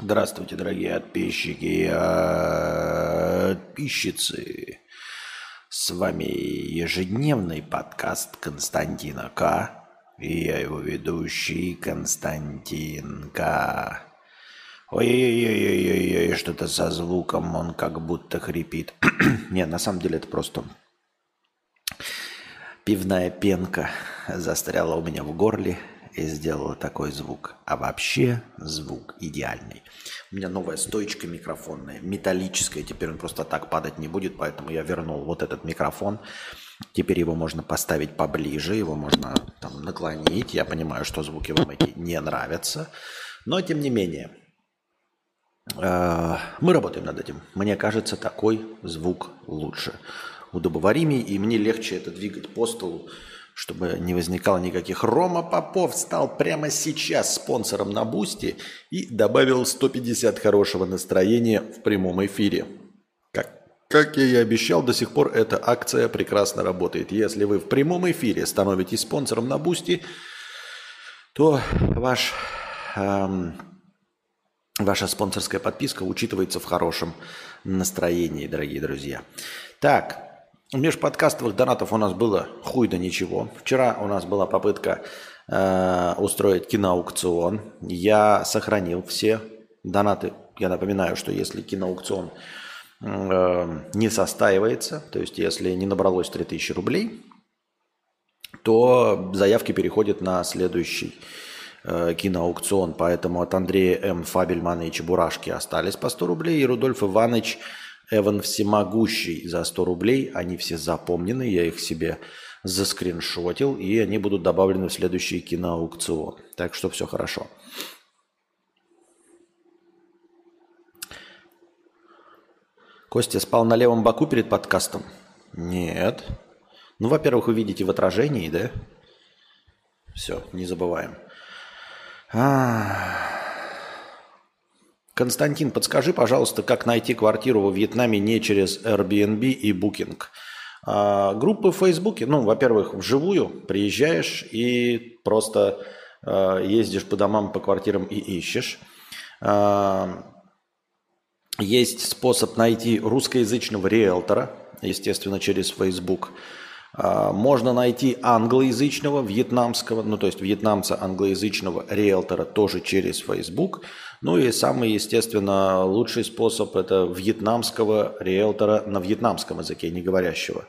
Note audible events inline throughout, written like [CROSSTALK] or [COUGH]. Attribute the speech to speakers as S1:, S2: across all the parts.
S1: Здравствуйте, дорогие подписчики и подписчицы. С вами ежедневный подкаст Константина К. И я его ведущий Константин К. Ой-ой-ой-ой-ой, что-то со звуком, он как будто хрипит. [CLEARS THROAT] Не, на самом деле это просто пивная пенка застряла у меня в горле и сделала такой звук. А вообще звук идеальный. У меня новая стоечка микрофонная, металлическая. Теперь он просто так падать не будет, поэтому я вернул вот этот микрофон. Теперь его можно поставить поближе, его можно там наклонить. Я понимаю, что звуки вам эти не нравятся. Но тем не менее, э, мы работаем над этим. Мне кажется, такой звук лучше. Удобоваримый, и мне легче это двигать по столу чтобы не возникало никаких. Рома Попов стал прямо сейчас спонсором на Boosty и добавил 150 хорошего настроения в прямом эфире. Как, как я и обещал, до сих пор эта акция прекрасно работает. Если вы в прямом эфире становитесь спонсором на Boosty, то ваш, эм, ваша спонсорская подписка учитывается в хорошем настроении, дорогие друзья. Так, Межподкастовых донатов у нас было хуй да ничего. Вчера у нас была попытка э, устроить киноаукцион. Я сохранил все донаты. Я напоминаю, что если киноаукцион э, не состаивается, то есть если не набралось 3000 рублей, то заявки переходят на следующий э, киноаукцион. Поэтому от Андрея М. Фабельмана и Чебурашки остались по 100 рублей, и Рудольф Иванович Эван Всемогущий за 100 рублей. Они все запомнены, я их себе заскриншотил, и они будут добавлены в следующий киноаукцион. Так что все хорошо. Костя спал на левом боку перед подкастом? Нет. Ну, во-первых, вы видите в отражении, да? Все, не забываем. А-а-а. Константин, подскажи, пожалуйста, как найти квартиру во Вьетнаме не через Airbnb и Booking. А, группы в Фейсбуке, ну, во-первых, вживую приезжаешь и просто а, ездишь по домам, по квартирам и ищешь. А, есть способ найти русскоязычного риэлтора, естественно, через Facebook. А, можно найти англоязычного, вьетнамского, ну то есть вьетнамца англоязычного риэлтора тоже через Facebook – ну и самый, естественно, лучший способ – это вьетнамского риэлтора на вьетнамском языке, не говорящего.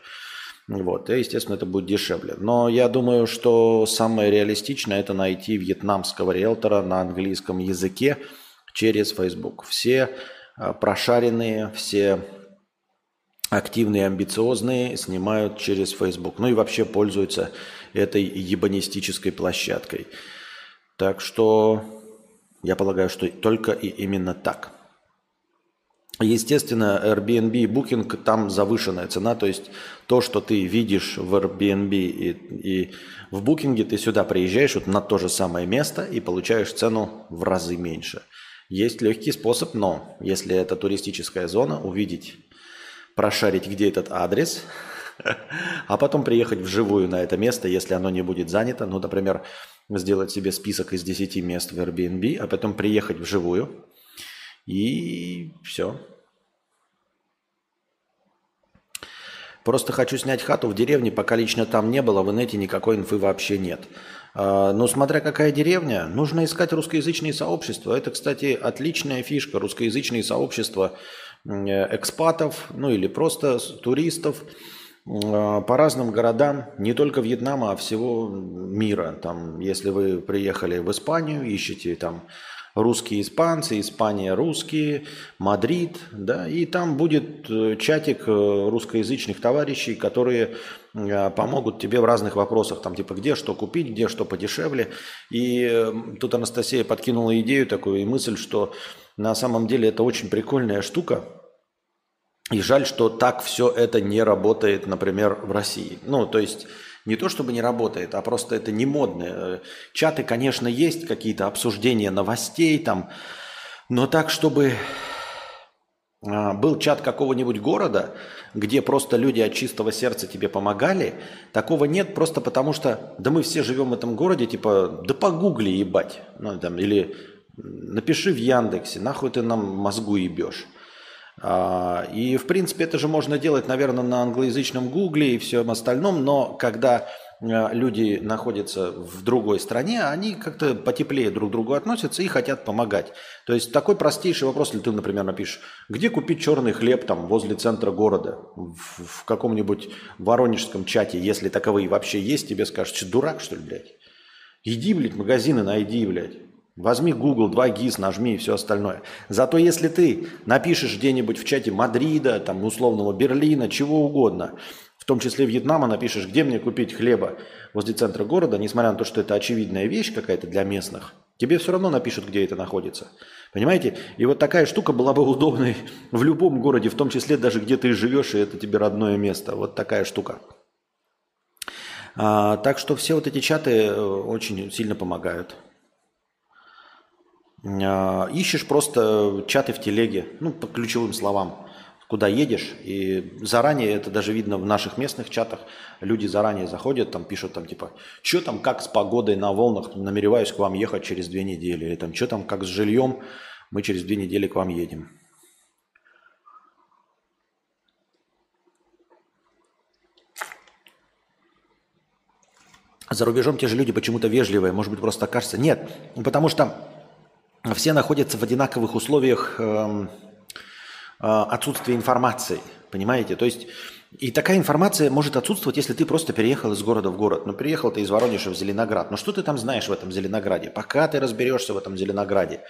S1: Вот, и, естественно, это будет дешевле. Но я думаю, что самое реалистичное – это найти вьетнамского риэлтора на английском языке через Facebook. Все а, прошаренные, все активные, амбициозные снимают через Facebook. Ну и вообще пользуются этой ебанистической площадкой. Так что я полагаю, что только и именно так. Естественно, Airbnb и Booking там завышенная цена, то есть то, что ты видишь в Airbnb и, и в Booking, ты сюда приезжаешь вот на то же самое место и получаешь цену в разы меньше. Есть легкий способ, но если это туристическая зона, увидеть, прошарить, где этот адрес, а потом приехать вживую на это место, если оно не будет занято. Ну, например, сделать себе список из 10 мест в Airbnb, а потом приехать вживую. И все. Просто хочу снять хату в деревне, пока лично там не было, в инете никакой инфы вообще нет. А, ну, смотря какая деревня, нужно искать русскоязычные сообщества. Это, кстати, отличная фишка. Русскоязычные сообщества экспатов, ну или просто туристов – а, по разным городам, не только Вьетнама, а всего мира. Там, если вы приехали в Испанию, ищете там русские испанцы, Испания русские, Мадрид, да, и там будет э, чатик э, русскоязычных товарищей, которые э, помогут тебе в разных вопросах, там типа где что купить, где что подешевле. И тут Анастасия подкинула идею такую и мысль, что на самом деле это очень прикольная штука – и жаль, что так все это не работает, например, в России. Ну, то есть не то чтобы не работает, а просто это не модно. Чаты, конечно, есть, какие-то обсуждения новостей там, но так, чтобы а, был чат какого-нибудь города, где просто люди от чистого сердца тебе помогали, такого нет просто потому что, да мы все живем в этом городе, типа, да погугли ебать, ну, там, или Напиши в Яндексе, нахуй ты нам мозгу ебешь. А, и, в принципе, это же можно делать, наверное, на англоязычном гугле и всем остальном, но когда э, люди находятся в другой стране, они как-то потеплее друг к другу относятся и хотят помогать. То есть такой простейший вопрос, если ты, например, напишешь, где купить черный хлеб там возле центра города, в, в каком-нибудь воронежском чате, если таковые вообще есть, тебе скажут, что дурак, что ли, блядь? Иди, блядь, магазины найди, блядь. Возьми Google, 2 GIS, нажми и все остальное. Зато если ты напишешь где-нибудь в чате Мадрида, там, условного Берлина, чего угодно, в том числе Вьетнама, напишешь, где мне купить хлеба возле центра города, несмотря на то, что это очевидная вещь какая-то для местных, тебе все равно напишут, где это находится. Понимаете? И вот такая штука была бы удобной в любом городе, в том числе даже где ты живешь, и это тебе родное место. Вот такая штука. А, так что все вот эти чаты э, очень сильно помогают. А, ищешь просто чаты в телеге, ну, по ключевым словам, куда едешь. И заранее, это даже видно в наших местных чатах, люди заранее заходят, там пишут, там типа, что там, как с погодой на волнах, намереваюсь к вам ехать через две недели. Или там, что там, как с жильем, мы через две недели к вам едем. За рубежом те же люди почему-то вежливые, может быть, просто кажется. Нет, потому что все находятся в одинаковых условиях э, э, отсутствия информации. Понимаете? То есть и такая информация может отсутствовать, если ты просто переехал из города в город. Ну, переехал ты из Воронежа в Зеленоград. Но что ты там знаешь в этом Зеленограде? Пока ты разберешься в этом Зеленограде.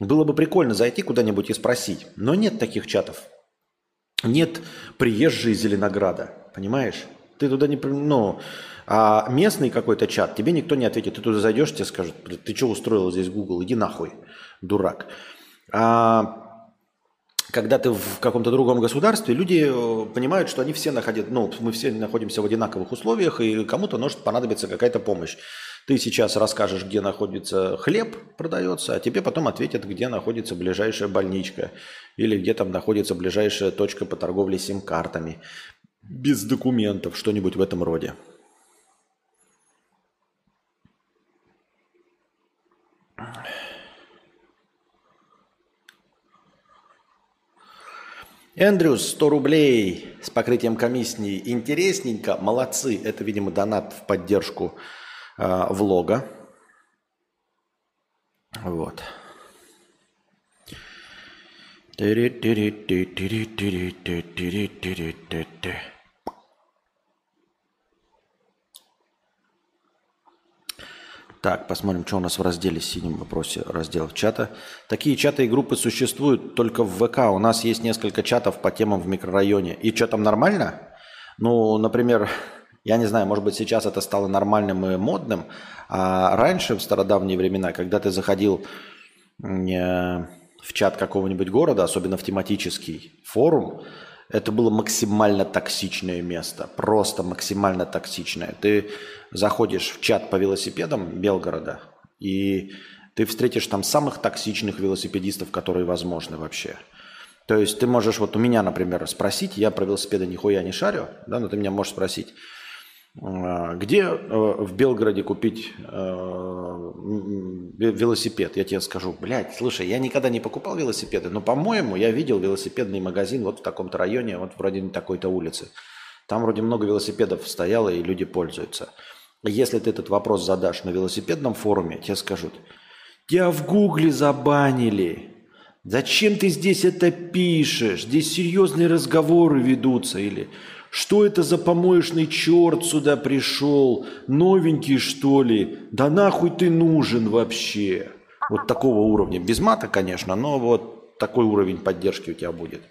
S1: Было бы прикольно зайти куда-нибудь и спросить. Но нет таких чатов. Нет приезжей Зеленограда. Понимаешь? Ты туда не... Ну, а местный какой-то чат, тебе никто не ответит. Ты туда зайдешь, тебе скажут, ты что устроил здесь Google, иди нахуй, дурак. А когда ты в каком-то другом государстве, люди э, понимают, что они все находят, ну, мы все находимся в одинаковых условиях, и кому-то может понадобиться какая-то помощь. Ты сейчас расскажешь, где находится хлеб, продается, а тебе потом ответят, где находится ближайшая больничка или где там находится ближайшая точка по торговле сим-картами без документов, что-нибудь в этом роде. Эндрюс, 100 рублей с покрытием комиссии. Интересненько, молодцы. Это, видимо, донат в поддержку э, влога. Вот. Так, посмотрим, что у нас в разделе в синем вопросе, раздел чата. Такие чаты и группы существуют только в ВК. У нас есть несколько чатов по темам в микрорайоне. И что там нормально? Ну, например, [LAUGHS] я не знаю, может быть, сейчас это стало нормальным и модным, а раньше, в стародавние времена, когда ты заходил э, в чат какого-нибудь города, особенно в тематический форум, это было максимально токсичное место, просто максимально токсичное. Ты заходишь в чат по велосипедам Белгорода, и ты встретишь там самых токсичных велосипедистов, которые возможны вообще. То есть ты можешь, вот у меня, например, спросить, я про велосипеды нихуя не шарю, да, но ты меня можешь спросить, а, где э, в Белгороде купить э, велосипед? Я тебе скажу, блядь, слушай, я никогда не покупал велосипеды, но, по-моему, я видел велосипедный магазин вот в таком-то районе, вот вроде на такой-то улице. Там вроде много велосипедов стояло, и люди пользуются. Если ты этот вопрос задашь на велосипедном форуме, тебе скажут, тебя в гугле забанили. Зачем ты здесь это пишешь? Здесь серьезные разговоры ведутся. Или что это за помоечный черт сюда пришел? Новенький, что ли? Да нахуй ты нужен вообще? Вот такого уровня. Без мата, конечно, но вот такой уровень поддержки у тебя будет.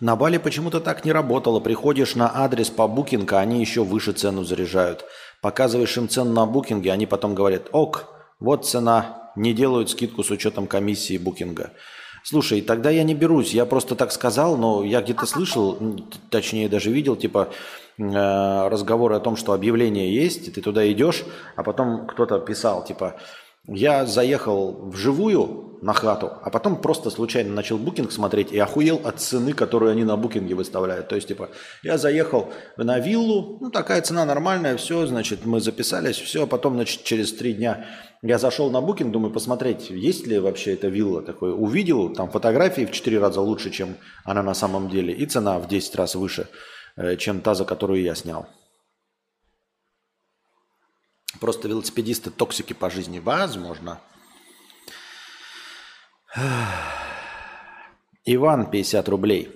S1: На Бали почему-то так не работало. Приходишь на адрес по букинг, а они еще выше цену заряжают. Показываешь им цену на букинге, они потом говорят, ок, вот цена, не делают скидку с учетом комиссии букинга. Слушай, тогда я не берусь, я просто так сказал, но я где-то слышал, точнее даже видел, типа э, разговоры о том, что объявление есть, и ты туда идешь, а потом кто-то писал, типа, Я заехал вживую на хату, а потом просто случайно начал букинг смотреть и охуел от цены, которую они на букинге выставляют. То есть, типа, я заехал на виллу, ну, такая цена нормальная, все, значит, мы записались, все, а потом, значит, через три дня я зашел на букинг, думаю, посмотреть, есть ли вообще эта вилла такой. Увидел, там фотографии в четыре раза лучше, чем она на самом деле, и цена в 10 раз выше, э, чем та, за которую я снял. Просто велосипедисты токсики по жизни. Возможно. [SIGHS] Иван, 50 рублей.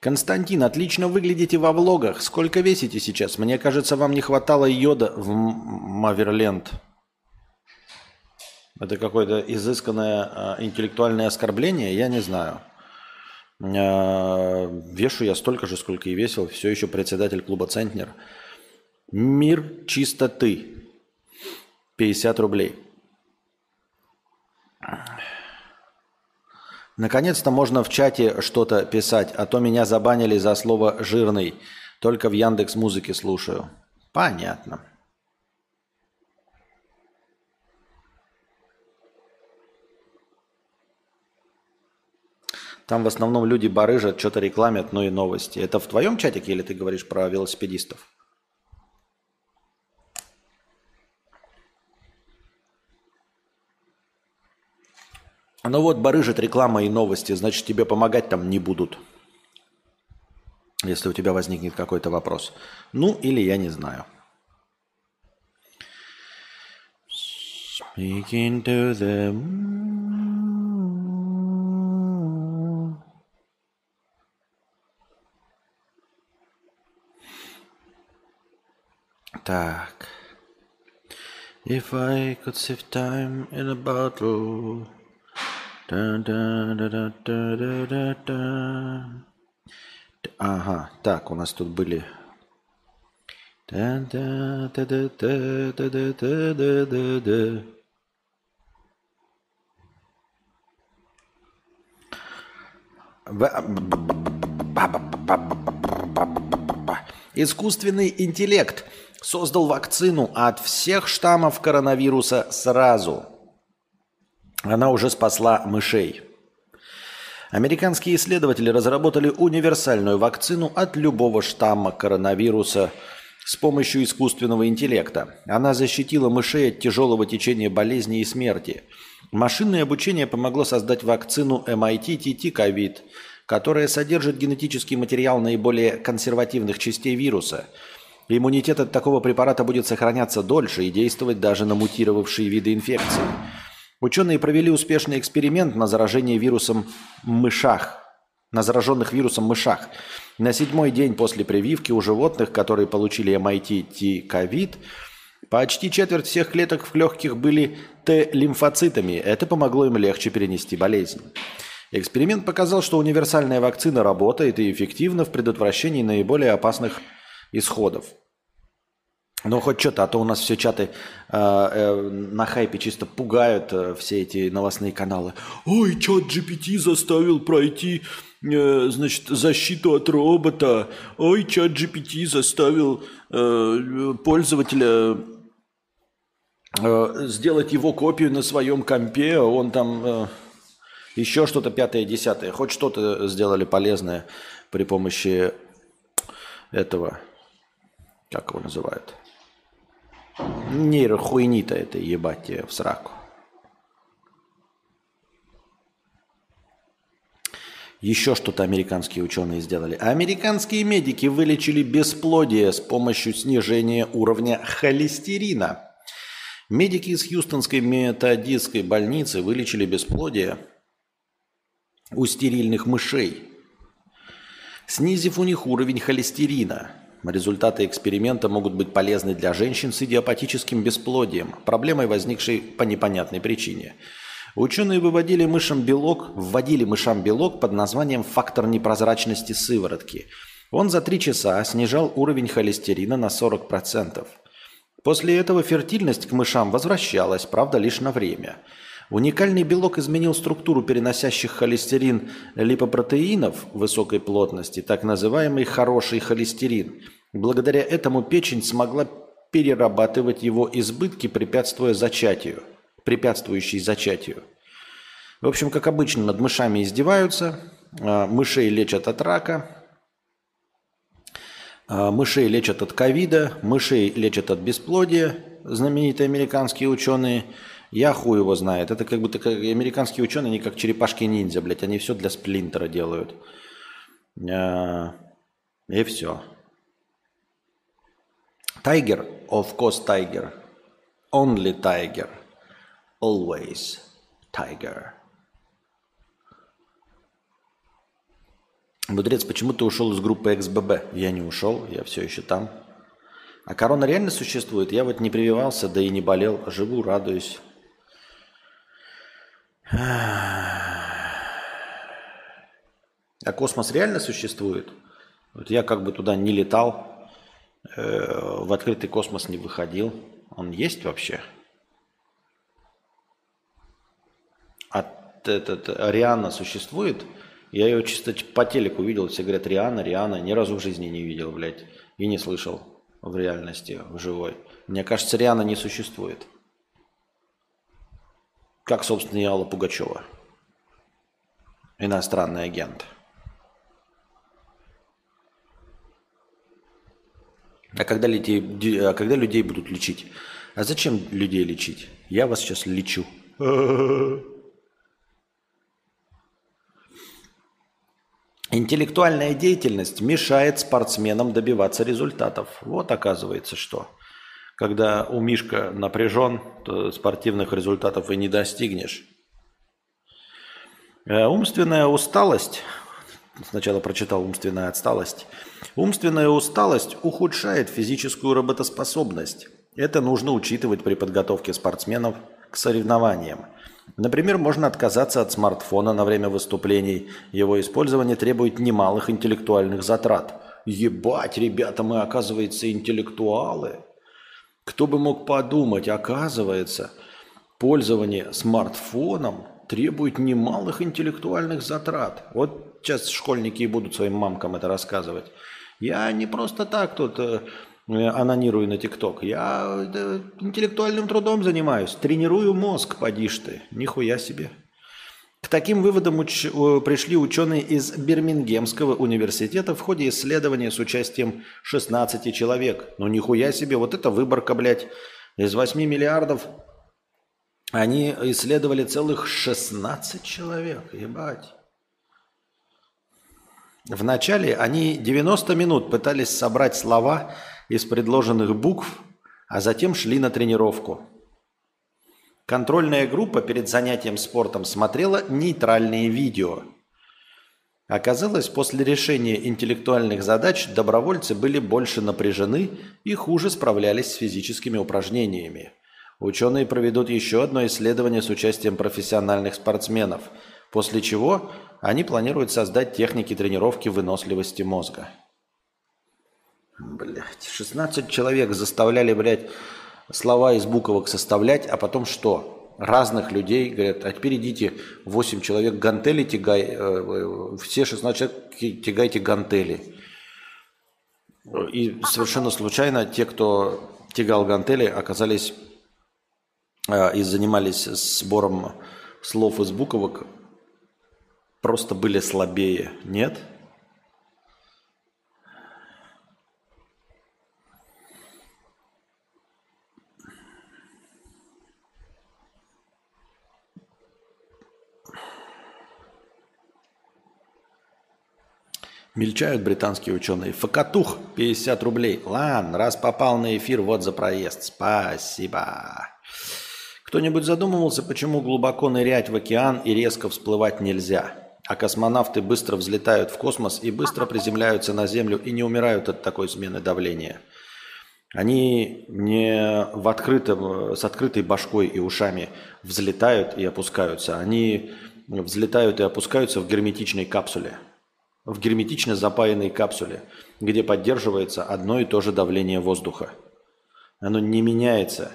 S1: Константин, отлично выглядите во влогах. Сколько весите сейчас? Мне кажется, вам не хватало йода в Маверленд. Это какое-то изысканное э, интеллектуальное оскорбление? Я не знаю. Э, вешу я столько же, сколько и весил. Все еще председатель клуба «Центнер». Мир чистоты. 50 рублей. Наконец-то можно в чате что-то писать, а то меня забанили за слово «жирный». Только в Яндекс Музыке слушаю. Понятно. Там в основном люди барыжат, что-то рекламят, ну и новости. Это в твоем чатике или ты говоришь про велосипедистов? Ну вот, барыжит реклама и новости, значит, тебе помогать там не будут. Если у тебя возникнет какой-то вопрос. Ну, или я не знаю. Speaking to the Так. If I could save time in a bottle Ага, так, у нас тут были... Искусственный интеллект создал вакцину от всех штаммов коронавируса сразу – она уже спасла мышей. Американские исследователи разработали универсальную вакцину от любого штамма коронавируса с помощью искусственного интеллекта. Она защитила мышей от тяжелого течения болезни и смерти. Машинное обучение помогло создать вакцину MIT TT COVID, которая содержит генетический материал наиболее консервативных частей вируса. Иммунитет от такого препарата будет сохраняться дольше и действовать даже на мутировавшие виды инфекции. Ученые провели успешный эксперимент на заражение вирусом мышах, на зараженных вирусом мышах. На седьмой день после прививки у животных, которые получили MIT-T-ковид, почти четверть всех клеток в легких были Т-лимфоцитами. Это помогло им легче перенести болезнь. Эксперимент показал, что универсальная вакцина работает и эффективна в предотвращении наиболее опасных исходов. Ну, хоть что-то, а то у нас все чаты э, э, на хайпе чисто пугают э, все эти новостные каналы. Ой, чат GPT заставил пройти, э, значит, защиту от робота. Ой, чат GPT заставил э, пользователя э, сделать его копию на своем компе. Он там э, еще что-то пятое, десятое. Хоть что-то сделали полезное при помощи этого. Как его называют? Нейрохуйни-то это ебать тебе в сраку. Еще что-то американские ученые сделали. Американские медики вылечили бесплодие с помощью снижения уровня холестерина. Медики из Хьюстонской методистской больницы вылечили бесплодие у стерильных мышей, снизив у них уровень холестерина – Результаты эксперимента могут быть полезны для женщин с идиопатическим бесплодием, проблемой, возникшей по непонятной причине. Ученые выводили мышам белок, вводили мышам белок под названием фактор непрозрачности сыворотки. Он за три часа снижал уровень холестерина на 40%. После этого фертильность к мышам возвращалась, правда, лишь на время – Уникальный белок изменил структуру переносящих холестерин липопротеинов высокой плотности, так называемый хороший холестерин. Благодаря этому печень смогла перерабатывать его избытки, препятствуя зачатию, препятствующие зачатию. В общем, как обычно, над мышами издеваются, а, мышей лечат от рака, а, мышей лечат от ковида, мышей лечат от бесплодия, знаменитые американские ученые. Я хуй его знает. Это как будто американские ученые, они как черепашки-ниндзя, блядь. Они все для сплинтера делают. А, и все. Tiger, of course, tiger. Only tiger. Always tiger. Мудрец, почему ты ушел из группы XBB? Я не ушел, я все еще там. А корона реально существует? Я вот не прививался, да и не болел. Живу, радуюсь. А космос реально существует? Вот я как бы туда не летал, э, в открытый космос не выходил. Он есть вообще? А этот Ариана существует? Я ее чисто по телеку видел, все говорят Риана, Риана. Ни разу в жизни не видел, блядь. И не слышал в реальности, в живой. Мне кажется, Риана не существует. Как, собственно, и Алла Пугачева. Иностранный агент. А когда, людей, а когда людей будут лечить? А зачем людей лечить? Я вас сейчас лечу. Интеллектуальная деятельность мешает спортсменам добиваться результатов. Вот оказывается что. Когда у Мишка напряжен, то спортивных результатов и не достигнешь. Э, умственная усталость, сначала прочитал умственная отсталость, Умственная усталость ухудшает физическую работоспособность. Это нужно учитывать при подготовке спортсменов к соревнованиям. Например, можно отказаться от смартфона на время выступлений. Его использование требует немалых интеллектуальных затрат. Ебать, ребята, мы, оказывается, интеллектуалы. Кто бы мог подумать, оказывается, пользование смартфоном требует немалых интеллектуальных затрат. Вот сейчас школьники и будут своим мамкам это рассказывать. Я не просто так тут э, анонирую на ТикТок. Я э, интеллектуальным трудом занимаюсь. Тренирую мозг, подишь ты. Нихуя себе. К таким выводам уч- пришли ученые из Бирмингемского университета в ходе исследования с участием 16 человек. Ну нихуя себе, вот это выборка, блядь. Из 8 миллиардов они исследовали целых 16 человек. Ебать. Вначале они 90 минут пытались собрать слова из предложенных букв, а затем шли на тренировку. Контрольная группа перед занятием спортом смотрела нейтральные видео. Оказалось, после решения интеллектуальных задач добровольцы были больше напряжены и хуже справлялись с физическими упражнениями. Ученые проведут еще одно исследование с участием профессиональных спортсменов, после чего они планируют создать техники тренировки выносливости мозга. Блять, 16 человек заставляли, блядь, слова из буквок составлять, а потом что? Разных людей, говорят, а теперь идите, 8 человек гантели тягай, э, э, все 16 человек тягайте гантели. И совершенно случайно те, кто тягал гантели, оказались э, и занимались сбором слов из буквок просто были слабее, нет? Мельчают британские ученые. Факатух 50 рублей. Лан, раз попал на эфир, вот за проезд. Спасибо. Кто-нибудь задумывался, почему глубоко нырять в океан и резко всплывать нельзя? А космонавты быстро взлетают в космос и быстро приземляются на Землю и не умирают от такой смены давления. Они не в открытом, с открытой башкой и ушами взлетают и опускаются. Они взлетают и опускаются в герметичной капсуле. В герметично запаянной капсуле, где поддерживается одно и то же давление воздуха. Оно не меняется.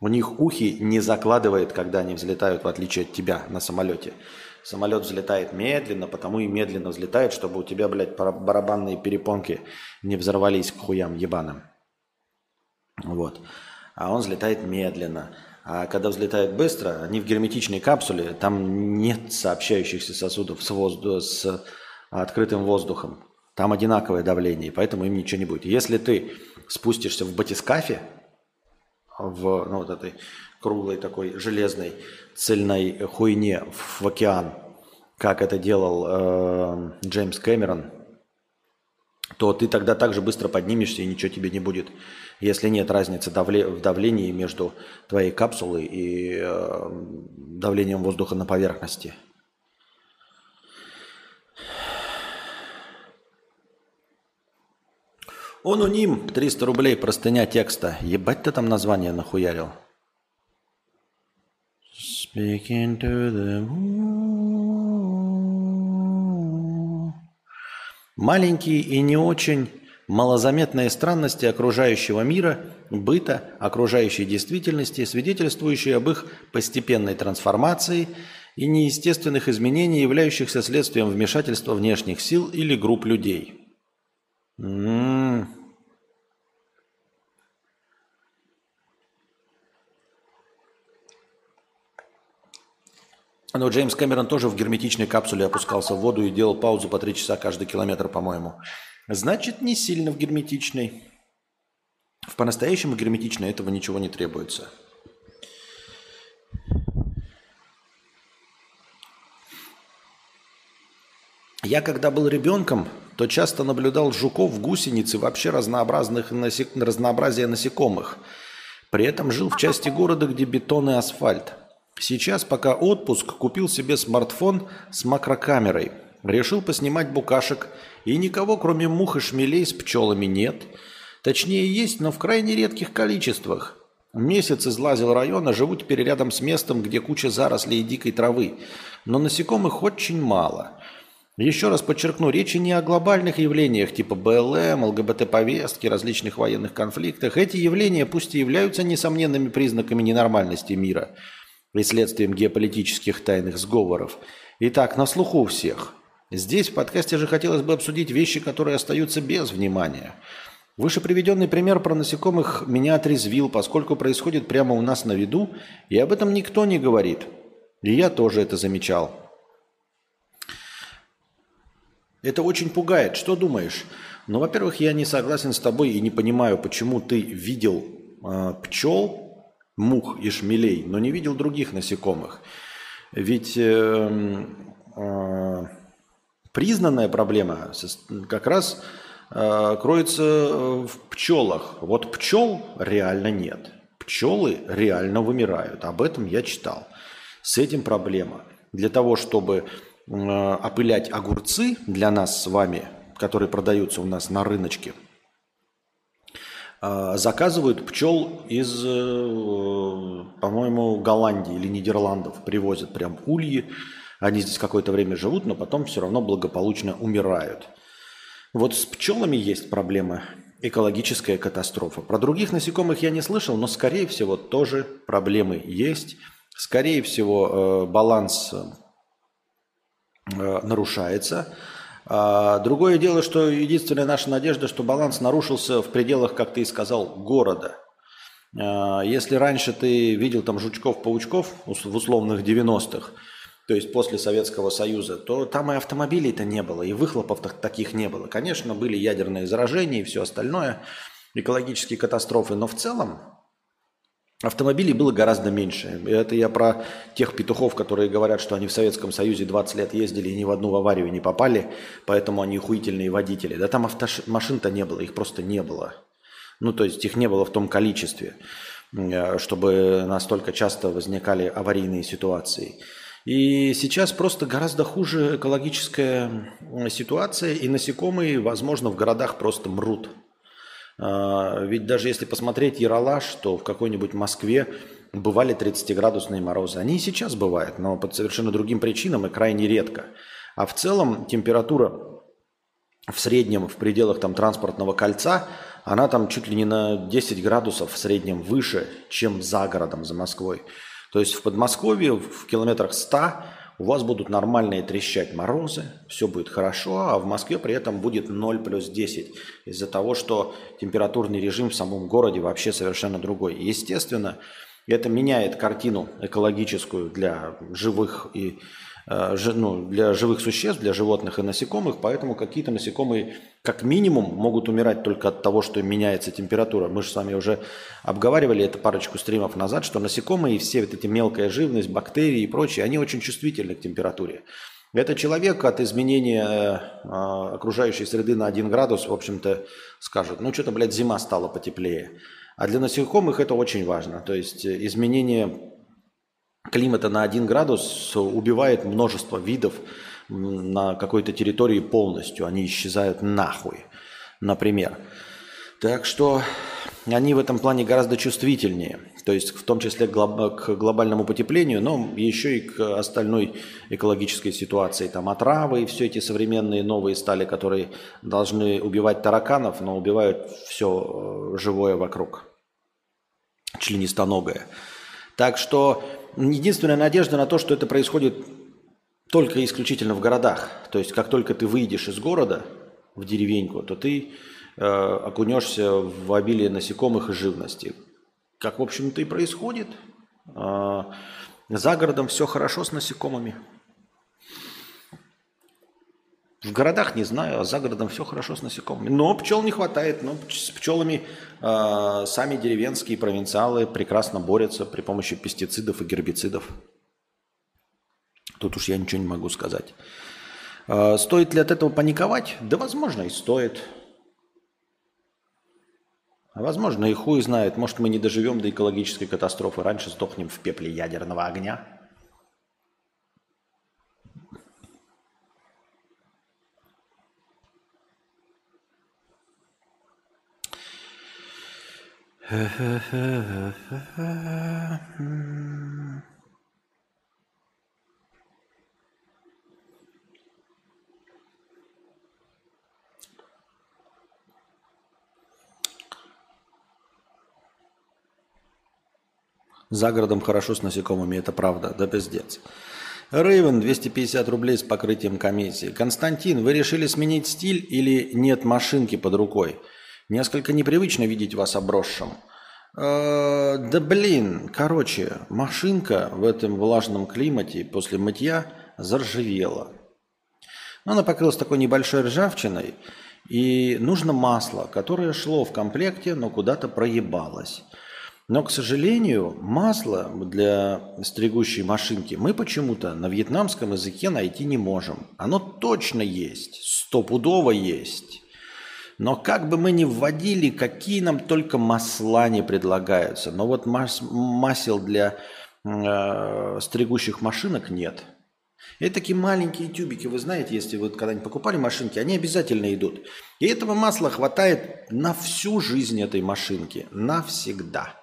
S1: У них ухи не закладывает, когда они взлетают, в отличие от тебя на самолете. Самолет взлетает медленно, потому и медленно взлетает, чтобы у тебя, блядь, барабанные перепонки не взорвались к хуям ебаным. Вот. А он взлетает медленно. А когда взлетает быстро, они в герметичной капсуле, там нет сообщающихся сосудов с, воздух, с открытым воздухом. Там одинаковое давление, поэтому им ничего не будет. Если ты спустишься в батискафе, в ну, вот этой круглой такой железной цельной хуйне в океан, как это делал э, Джеймс Кэмерон, то ты тогда также быстро поднимешься и ничего тебе не будет, если нет разницы давле в давлении между твоей капсулой и э, давлением воздуха на поверхности. Онуним, 300 рублей, простыня текста. Ебать ты там название нахуярил. Speaking to the Маленькие и не очень малозаметные странности окружающего мира, быта, окружающей действительности, свидетельствующие об их постепенной трансформации и неестественных изменений, являющихся следствием вмешательства внешних сил или групп людей – Но Джеймс Кэмерон тоже в герметичной капсуле опускался в воду и делал паузу по три часа каждый километр, по-моему. Значит, не сильно в герметичной. В по-настоящему герметичной этого ничего не требуется. Я когда был ребенком, то часто наблюдал жуков, гусениц и вообще разнообразных насек... разнообразие насекомых. При этом жил в части города, где бетон и асфальт. Сейчас, пока отпуск, купил себе смартфон с макрокамерой. Решил поснимать букашек, и никого, кроме мух и шмелей, с пчелами нет. Точнее, есть, но в крайне редких количествах. Месяц излазил район, а живу теперь рядом с местом, где куча зарослей и дикой травы. Но насекомых очень мало – еще раз подчеркну, речь не о глобальных явлениях типа БЛМ, ЛГБТ-повестки, различных военных конфликтах. Эти явления пусть и являются несомненными признаками ненормальности мира и следствием геополитических тайных сговоров. Итак, на слуху у всех. Здесь в подкасте же хотелось бы обсудить вещи, которые остаются без внимания. Выше приведенный пример про насекомых меня отрезвил, поскольку происходит прямо у нас на виду, и об этом никто не говорит. И я тоже это замечал. Это очень пугает. Что думаешь? Ну, во-первых, я не согласен с тобой и не понимаю, почему ты видел э, пчел, мух и шмелей, но не видел других насекомых. Ведь э, э, признанная проблема как раз э, кроется в пчелах. Вот пчел реально нет. Пчелы реально вымирают. Об этом я читал. С этим проблема. Для того, чтобы опылять огурцы для нас с вами, которые продаются у нас на рыночке, э, заказывают пчел из, э, по-моему, Голландии или Нидерландов. Привозят прям ульи. Они здесь какое-то время живут, но потом все равно благополучно умирают. Вот с пчелами есть проблема экологическая катастрофа. Про других насекомых я не слышал, но, скорее всего, тоже проблемы есть. Скорее всего, баланс Э, нарушается. А другое дело, что единственная наша надежда, что баланс нарушился в пределах, как ты и сказал, города. А, если раньше ты видел там жучков-паучков в условных 90-х, то есть после Советского Союза, то там и автомобилей-то не было, и выхлопов таких не было. Конечно, были ядерные заражения и все остальное, экологические катастрофы, но в целом Автомобилей было гораздо меньше. Это я про тех петухов, которые говорят, что они в Советском Союзе 20 лет ездили и ни в одну аварию не попали, поэтому они хуительные водители. Да там машин-то не было, их просто не было. Ну, то есть их не было в том количестве, э, чтобы настолько часто возникали аварийные ситуации. И сейчас просто гораздо хуже экологическая ситуация, и насекомые, возможно, в городах просто мрут. А, ведь даже если посмотреть Яралаш, то в какой-нибудь Москве бывали 30-градусные морозы. Они и сейчас бывают, но по совершенно другим причинам и крайне редко. А в целом температура в среднем в пределах там, транспортного кольца, она там чуть ли не на 10 градусов в среднем выше, чем за городом, за Москвой. То есть в Подмосковье в километрах 100 у вас будут нормальные трещать морозы, все будет хорошо, а в Москве при этом будет 0 плюс 10 из-за того, что температурный режим в самом городе вообще совершенно другой. Естественно, это меняет картину экологическую для живых и ну, для живых существ, для животных и насекомых, поэтому какие-то насекомые как минимум могут умирать только от того, что меняется температура. Мы же с вами уже обговаривали это парочку стримов назад, что насекомые и все вот эти мелкая живность, бактерии и прочее, они очень чувствительны к температуре. Это человек от изменения э, окружающей среды на 1 градус, в общем-то, скажет, ну что-то, блядь, зима стала потеплее. А для насекомых это очень важно. То есть э, изменение климата на 1 градус убивает множество видов на какой-то территории полностью. Они исчезают нахуй, например. Так что они в этом плане гораздо чувствительнее. То есть в том числе к глобальному потеплению, но еще и к остальной экологической ситуации. Там отравы и все эти современные новые стали, которые должны убивать тараканов, но убивают все э, живое вокруг. Членистоногое. Так что единственная надежда на то, что это происходит только исключительно в городах. То есть как только ты выйдешь из города в деревеньку, то ты э, окунешься в обилие насекомых и живности. Как, в общем-то, и происходит. Э, за городом все хорошо с насекомыми. В городах не знаю, а за городом все хорошо с насекомыми. Но пчел не хватает. Но с пчелами э, сами деревенские провинциалы прекрасно борются при помощи пестицидов и гербицидов. Тут уж я ничего не могу сказать. Э, стоит ли от этого паниковать? Да, возможно, и стоит. А возможно, и хуй знает. Может, мы не доживем до экологической катастрофы. Раньше сдохнем в пепле ядерного огня. За городом хорошо с насекомыми, это правда, да пиздец. Рейвен, 250 рублей с покрытием комиссии. Константин, вы решили сменить стиль или нет машинки под рукой? Несколько непривычно видеть вас обросшим. Э, да блин, короче, машинка в этом влажном климате после мытья заржавела. Но она покрылась такой небольшой ржавчиной, и нужно масло, которое шло в комплекте, но куда-то проебалось. Но, к сожалению, масло для стригущей машинки мы почему-то на вьетнамском языке найти не можем. Оно точно есть, стопудово есть. Но как бы мы ни вводили, какие нам только масла не предлагаются. Но вот мас масел для э, стригущих машинок нет. И такие маленькие тюбики, вы знаете, если вы когда-нибудь покупали машинки, они обязательно идут. И этого масла хватает на всю жизнь этой машинки. Навсегда.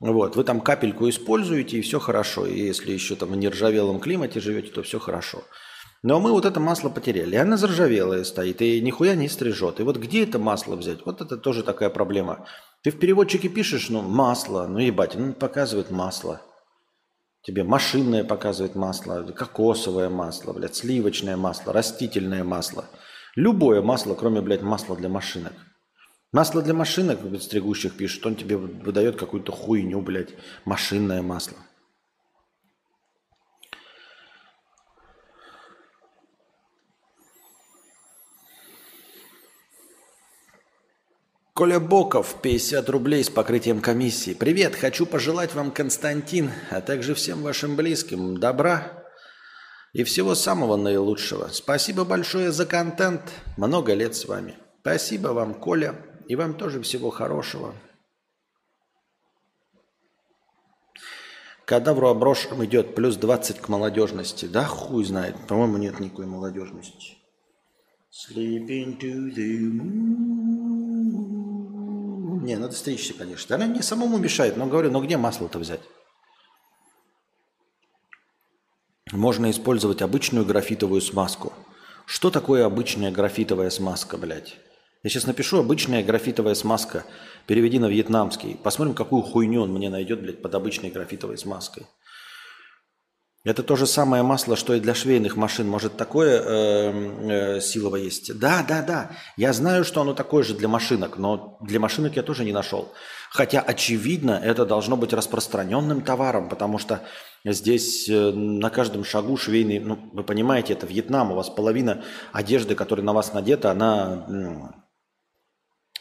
S1: Вот, вы там капельку используете, и все хорошо. И если еще там в нержавелом климате живете, то все хорошо. Но мы вот это масло потеряли. И оно заржавелое стоит, и нихуя не стрижет. И вот где это масло взять? Вот это тоже такая проблема. Ты в переводчике пишешь, ну, масло, ну, ебать, ну, показывает масло. Тебе машинное показывает масло, кокосовое масло, блядь, сливочное масло, растительное масло. Любое масло, кроме, блядь, масла для машинок. Масло для машинок, блядь, стригущих пишет, он тебе выдает какую-то хуйню, блядь, машинное масло. Коля Боков, 50 рублей с покрытием комиссии. Привет, хочу пожелать вам, Константин, а также всем вашим близким добра и всего самого наилучшего. Спасибо большое за контент. Много лет с вами. Спасибо вам, Коля, и вам тоже всего хорошего. Кадавру оброшенным идет плюс 20 к молодежности. Да хуй знает. По-моему, нет никакой молодежности. Sleeping to the moon. Не, надо стричься, конечно. Она не самому мешает, но говорю, ну где масло-то взять? Можно использовать обычную графитовую смазку. Что такое обычная графитовая смазка, блядь? Я сейчас напишу обычная графитовая смазка. Переведи на вьетнамский. Посмотрим, какую хуйню он мне найдет, блядь, под обычной графитовой смазкой. Это то же самое масло, что и для швейных машин. Может, такое э, э, силово есть? Да, да, да. Я знаю, что оно такое же для машинок, но для машинок я тоже не нашел. Хотя, очевидно, это должно быть распространенным товаром, потому что здесь э, на каждом шагу швейный... Ну, вы понимаете, это Вьетнам, у вас половина одежды, которая на вас надета, она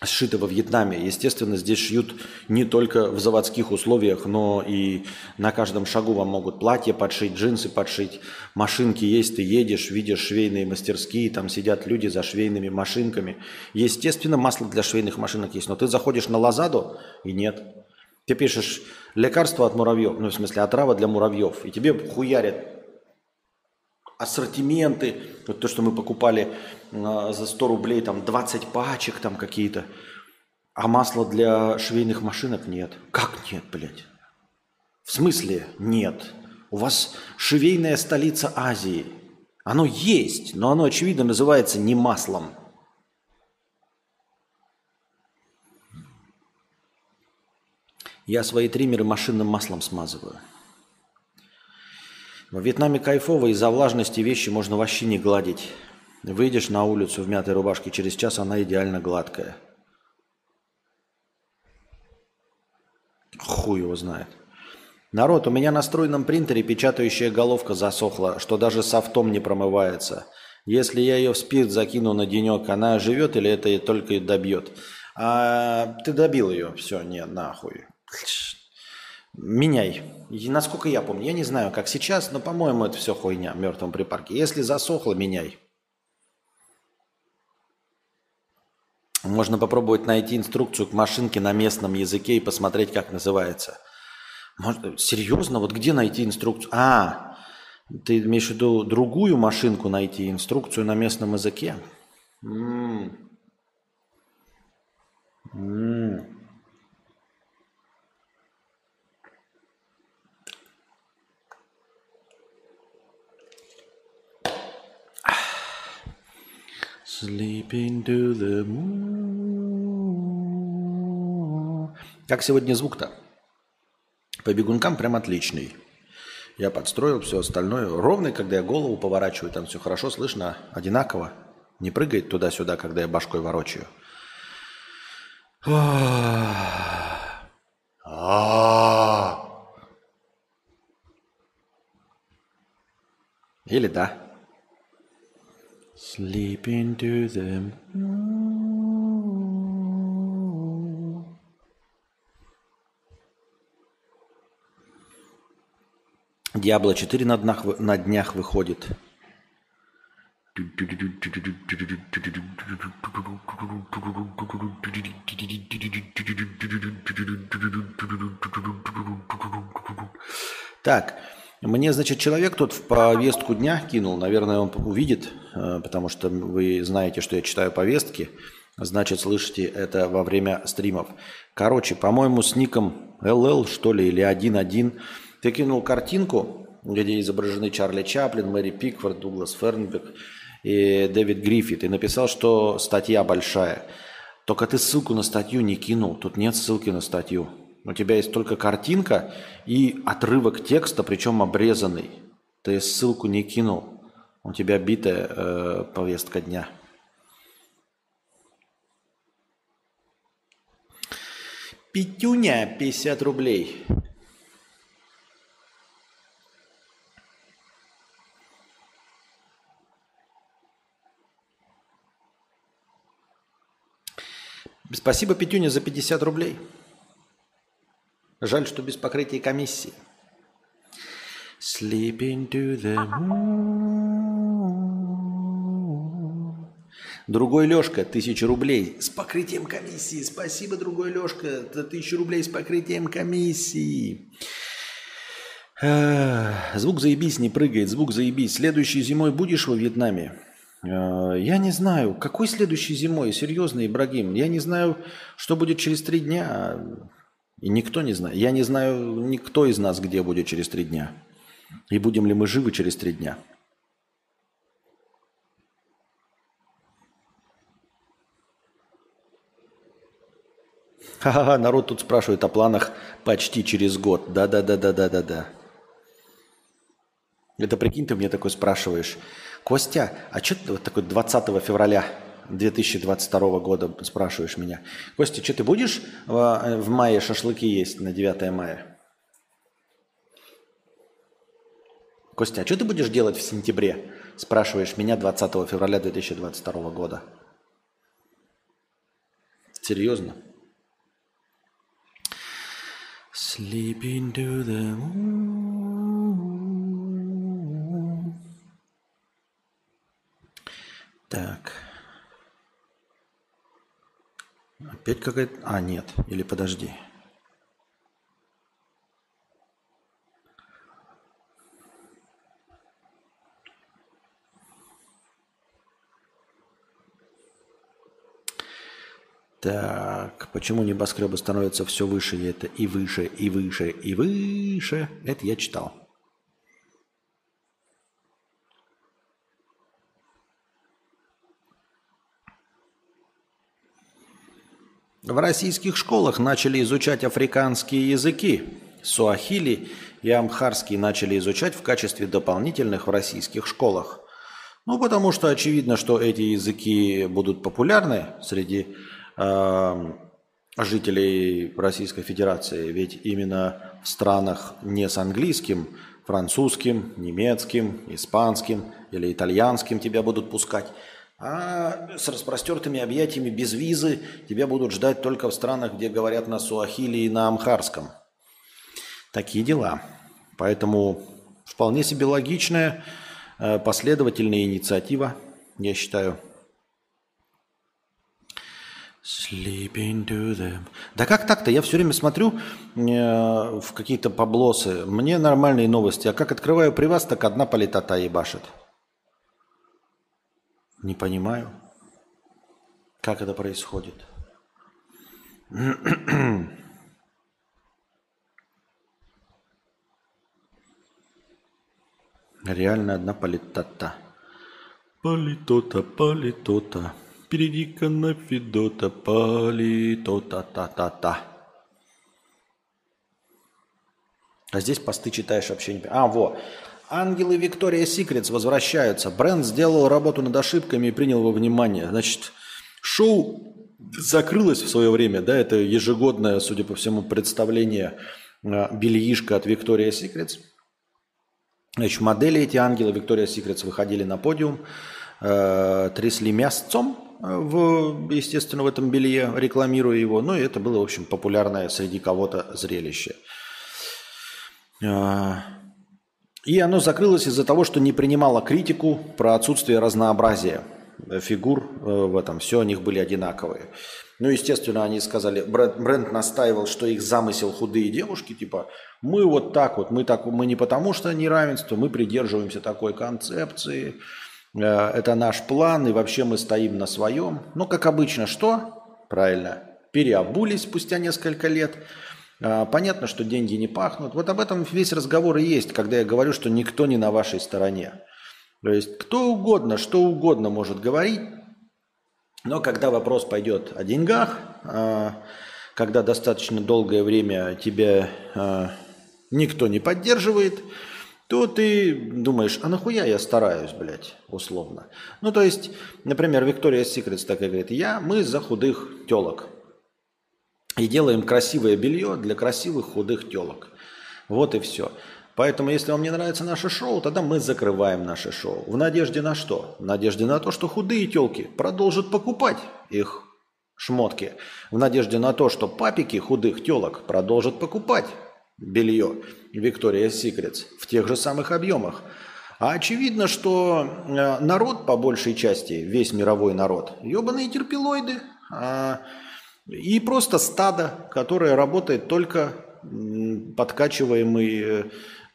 S1: сшито во Вьетнаме. Естественно, здесь шьют не только в заводских условиях, но и на каждом шагу вам могут платье подшить, джинсы подшить, машинки есть, ты едешь, видишь швейные мастерские, там сидят люди за швейными машинками. Естественно, масло для швейных машинок есть, но ты заходишь на Лазаду и нет. Ты пишешь лекарство от муравьев, ну в смысле отрава для муравьев, и тебе хуярят ассортименты, вот то, что мы покупали а, за 100 рублей, там 20 пачек там какие-то, а масла для швейных машинок нет. Как нет, блядь? В смысле нет? У вас швейная столица Азии. Оно есть, но оно, очевидно, называется не маслом. Я свои триммеры машинным маслом смазываю. В Вьетнаме кайфово, из-за влажности вещи можно вообще не гладить. Выйдешь на улицу в мятой рубашке, через час она идеально гладкая. Хуй его знает. Народ, у меня на струйном принтере печатающая головка засохла, что даже софтом не промывается. Если я ее в спирт закину на денек, она живет или это только и добьет? А, ты добил ее, все, не, нахуй. Меняй. И насколько я помню, я не знаю, как сейчас, но, по-моему, это все хуйня в мертвом припарке. Если засохло, меняй. Можно попробовать найти инструкцию к машинке на местном языке и посмотреть, как называется. Может, серьезно? Вот где найти инструкцию? А, ты имеешь в виду другую машинку найти, инструкцию на местном языке? М-м. Sleeping to the moon. Как сегодня звук-то? По бегункам прям отличный. Я подстроил все остальное. Ровный, когда я голову поворачиваю, там все хорошо слышно, одинаково. Не прыгает туда-сюда, когда я башкой ворочаю. Или да. Sleep into the moon. Диабло 4 на днях, на днях выходит. Так, мне, значит, человек тот в повестку дня кинул, наверное, он увидит, э, потому что вы знаете, что я читаю повестки, значит, слышите это во время стримов. Короче, по-моему, с ником LL, что ли, или 1.1, ты кинул картинку, где изображены Чарли Чаплин, Мэри Пикфорд, Дуглас Фернбек и Дэвид Гриффит, и написал, что статья большая. Только ты ссылку на статью не кинул, тут нет ссылки на статью. У тебя есть только картинка и отрывок текста, причем обрезанный. Ты ссылку не кинул. У тебя битая э, повестка дня. Петюня, 50 рублей. Спасибо, Петюня, за 50 рублей. Жаль, что без покрытия комиссии. Sleeping to the moon. Другой Лешка, тысяча рублей с покрытием комиссии. Спасибо, другой Лешка, за тысячу рублей с покрытием комиссии. Звук заебись не прыгает, звук заебись. Следующей зимой будешь во Вьетнаме? Я не знаю, какой следующей зимой, серьезно, Ибрагим. Я не знаю, что будет через три дня. И никто не знает. Я не знаю, никто из нас где будет через три дня. И будем ли мы живы через три дня. Ха-ха-ха, народ тут спрашивает о планах почти через год. Да-да-да-да-да-да-да. Это прикинь, ты мне такой спрашиваешь, Костя, а что ты вот такой 20 февраля 2022 года спрашиваешь меня, Костя, что ты будешь в, в мае шашлыки есть на 9 мая? Костя, а что ты будешь делать в сентябре? Спрашиваешь меня 20 февраля 2022 года. Серьезно? Sleeping to the moon. Так. Опять какая-то... А, нет. Или подожди. Так, почему небоскребы становятся все выше, и это и выше, и выше, и выше? Это я читал. В российских школах начали изучать африканские языки. Суахили и амхарский начали изучать в качестве дополнительных в российских школах. Ну, потому что очевидно, что эти языки будут популярны среди жителей Российской Федерации. Ведь именно в странах не с английским, французским, немецким, испанским или итальянским тебя будут пускать, а с распростертыми объятиями без визы тебя будут ждать только в странах, где говорят на суахили и на амхарском. Такие дела. Поэтому вполне себе логичная, э, последовательная инициатива, я считаю. Sleeping to them. Да как так-то? Я все время смотрю э, в какие-то поблосы. Мне нормальные новости. А как открываю при вас, так одна политота ебашит. Не понимаю, как это происходит. Реально одна политота. Политота, политота. Перейди-ка на Федота, пали-то-та-та-та-та. А здесь посты читаешь вообще не... А, во. Ангелы Виктория Секретс возвращаются. Бренд сделал работу над ошибками и принял во внимание. Значит, шоу закрылось в свое время, да, это ежегодное, судя по всему, представление а, бельишка от Виктория Секретс. Значит, модели эти ангелы Виктория Секретс выходили на подиум, э, трясли мясцом, в, естественно, в этом белье, рекламируя его. Ну, и это было, в общем, популярное среди кого-то зрелище. И оно закрылось из-за того, что не принимало критику про отсутствие разнообразия фигур э, в этом. Все у них были одинаковые. Ну, естественно, они сказали, бренд, бренд настаивал, что их замысел худые девушки, типа, мы вот так вот, мы, так, мы не потому что неравенство, мы придерживаемся такой концепции, Э, это наш план, и вообще мы стоим на своем. Ну, как обычно, что? Правильно, переобулись спустя несколько лет. Э, понятно, что деньги не пахнут. Вот об этом весь разговор и есть, когда я говорю, что никто не на вашей стороне. То есть кто угодно, что угодно может говорить, но когда вопрос пойдет о деньгах, э, когда достаточно долгое время тебя никто не поддерживает, то ты думаешь, а нахуя я стараюсь, блядь, условно. Ну, то есть, например, Виктория Секретс такая говорит, я, мы за худых телок. И делаем красивое белье для красивых худых телок. Вот и все. Поэтому, если вам не нравится наше шоу, тогда мы закрываем наше шоу. В надежде на что? В надежде на то, что худые телки продолжат покупать их шмотки. В надежде на то, что папики худых телок продолжат покупать белье Victoria's Secrets в тех же самых объемах. А очевидно, что э, народ, по большей части, весь мировой народ, ебаные терпилоиды, а, и просто стадо, которое работает только подкачиваемый э,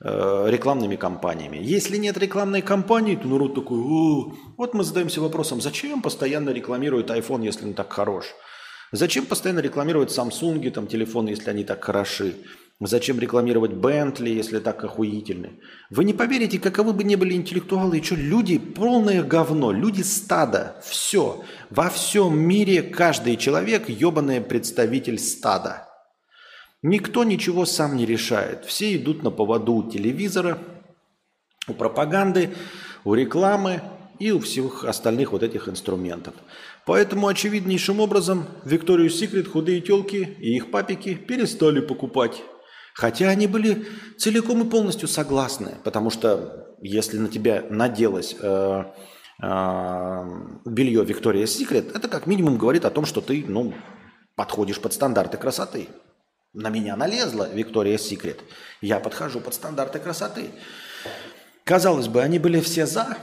S1: э, рекламными кампаниями. Если нет рекламной кампании, то народ такой, О! вот мы задаемся вопросом, зачем постоянно рекламирует iPhone, если он так хорош? Зачем постоянно рекламируют Samsung, там, телефоны, если они так хороши? Зачем рекламировать Бентли, если так охуительны? Вы не поверите, каковы бы ни были интеллектуалы, и что люди полное говно, люди стада, все. Во всем мире каждый человек ебаный представитель стада. Никто ничего сам не решает. Все идут на поводу телевизора, у пропаганды, у рекламы и у всех остальных вот этих инструментов. Поэтому очевиднейшим образом Викторию Секрет худые телки и их папики перестали покупать. Хотя они были целиком и полностью согласны, потому что если на тебя наделось э, э, белье Виктория Секрет, это как минимум говорит о том, что ты ну, подходишь под стандарты красоты. На меня налезла Виктория Секрет. Я подхожу под стандарты красоты. Казалось бы, они были все за,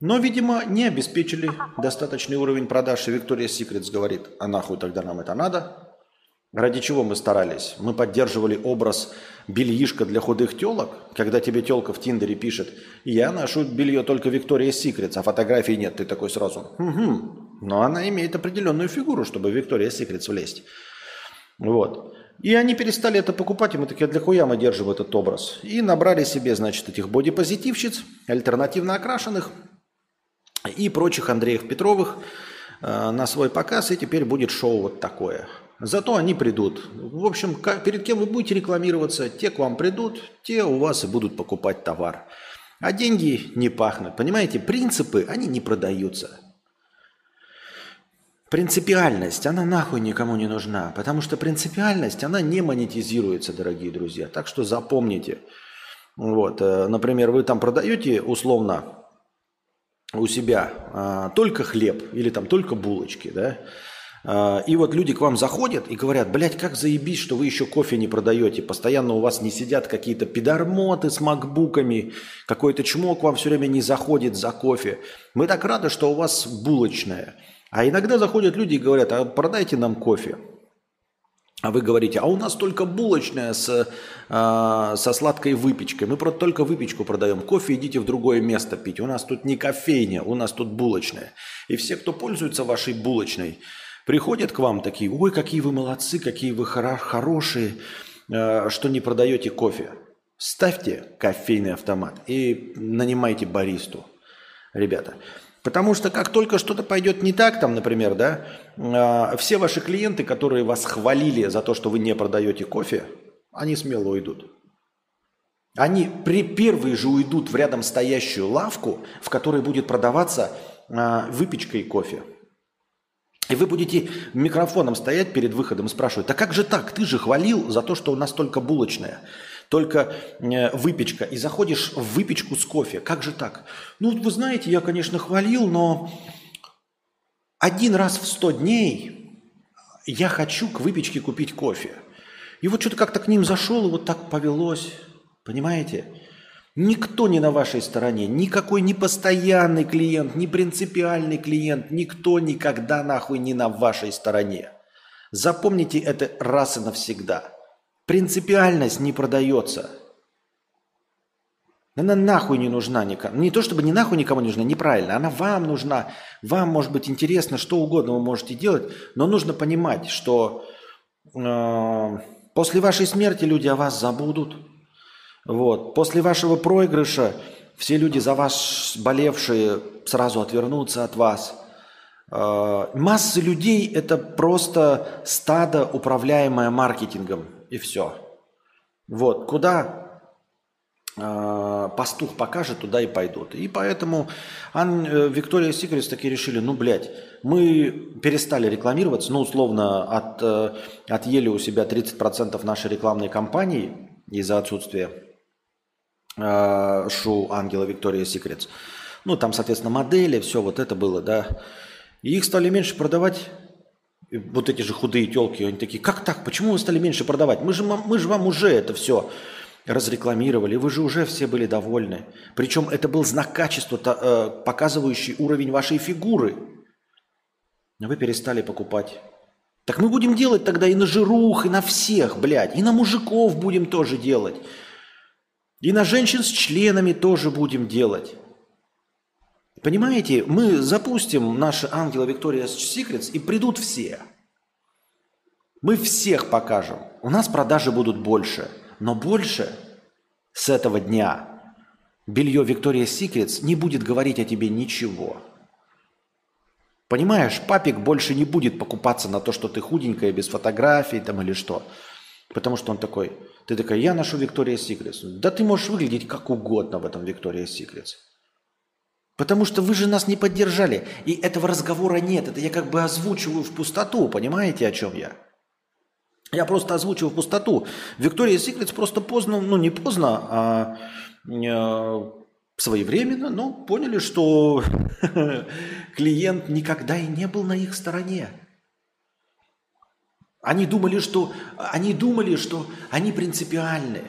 S1: но, видимо, не обеспечили достаточный уровень продаж. И Виктория Секретс говорит, а нахуй тогда нам это надо? Ради чего мы старались? Мы поддерживали образ бельишка для худых телок, когда тебе телка в Тиндере пишет, я ношу белье только Виктория Секретс, а фотографий нет, ты такой сразу, угу. Но она имеет определенную фигуру, чтобы Виктория Секретс влезть. Вот. И они перестали это покупать, и мы такие, для хуя мы держим этот образ. И набрали себе, значит, этих бодипозитивщиц, альтернативно окрашенных – и прочих Андреев Петровых э, на свой показ, и теперь будет шоу вот такое. Зато они придут. В общем, перед кем вы будете рекламироваться, те к вам придут, те у вас и будут покупать товар. А деньги не пахнут. Понимаете, принципы, они не продаются. Принципиальность, она нахуй никому не нужна, потому что принципиальность, она не монетизируется, дорогие друзья. Так что запомните. Вот, э, например, вы там продаете условно у себя а, только хлеб или там только булочки, да, и вот люди к вам заходят и говорят, блядь, как заебись, что вы еще кофе не продаете, постоянно у вас не сидят какие-то пидармоты с макбуками, какой-то чмок вам все время не заходит за кофе. Мы так рады, что у вас булочная. А иногда заходят люди и говорят, а продайте нам кофе. А вы говорите, а у нас только булочная с, э, со сладкой выпечкой. Мы только выпечку продаем. Кофе идите в другое место пить. У нас тут не кофейня, у нас тут булочная. И все, кто пользуется вашей булочной, приходят к вам такие, ой, какие вы молодцы, какие вы хоро- хорошие, э, что не продаете кофе. Ставьте кофейный автомат и нанимайте баристу. Ребята, Потому что как только что-то пойдет не так, там, например, да, э, все ваши клиенты, которые вас хвалили за то, что вы не продаете кофе, они смело уйдут. Они при первые же уйдут в рядом стоящую лавку, в которой будет продаваться э, выпечка и кофе. И вы будете микрофоном стоять перед выходом и спрашивать, а как же так? Ты же хвалил за то, что у нас только булочная только э, выпечка, и заходишь в выпечку с кофе. Как же так? Ну, вы знаете, я, конечно, хвалил, но один раз в сто дней я хочу к выпечке купить кофе. И вот что-то как-то к ним зашел, и вот так повелось. Понимаете? Никто не на вашей стороне, никакой не постоянный клиент, не принципиальный клиент, никто никогда нахуй не на вашей стороне. Запомните это раз и навсегда. Принципиальность не продается. Она нахуй не нужна никому. Не то чтобы не нахуй никому не нужна, неправильно. Она вам нужна. Вам может быть интересно, что угодно вы можете делать, но нужно понимать, что э, после вашей смерти люди о вас забудут. Вот. После вашего проигрыша все люди за вас болевшие сразу отвернутся от вас. Э, масса людей – это просто стадо, управляемое маркетингом – и все. Вот, куда э, пастух покажет, туда и пойдут. И поэтому Ан, э, Виктория Секретс таки решили, ну, блядь, мы перестали рекламироваться, ну, условно, от, э, отъели у себя 30% нашей рекламной кампании из-за отсутствия э, шоу Ангела Виктория Секретс. Ну, там, соответственно, модели, все вот это было, да. И их стали меньше продавать вот эти же худые телки, они такие, как так, почему вы стали меньше продавать? Мы же, мы же вам уже это все разрекламировали, вы же уже все были довольны. Причем это был знак качества, э, показывающий уровень вашей фигуры. А вы перестали покупать. Так мы будем делать тогда и на жирух, и на всех, блядь. И на мужиков будем тоже делать. И на женщин с членами тоже будем делать. Понимаете, мы запустим наши ангелы Виктория Секретс и придут все. Мы всех покажем. У нас продажи будут больше. Но больше с этого дня белье Виктория Секретс не будет говорить о тебе ничего. Понимаешь, папик больше не будет покупаться на то, что ты худенькая, без фотографий там или что. Потому что он такой, ты такая, я ношу Victoria's Secrets. Да ты можешь выглядеть как угодно в этом Victoria's Secrets. Потому что вы же нас не поддержали. И этого разговора нет. Это я как бы озвучиваю в пустоту. Понимаете, о чем я? Я просто озвучиваю в пустоту. Victoria's Secrets просто поздно, ну не поздно, а э, своевременно, но поняли, что [LAUGHS] клиент никогда и не был на их стороне. Они думали, что они думали, что они принципиальны.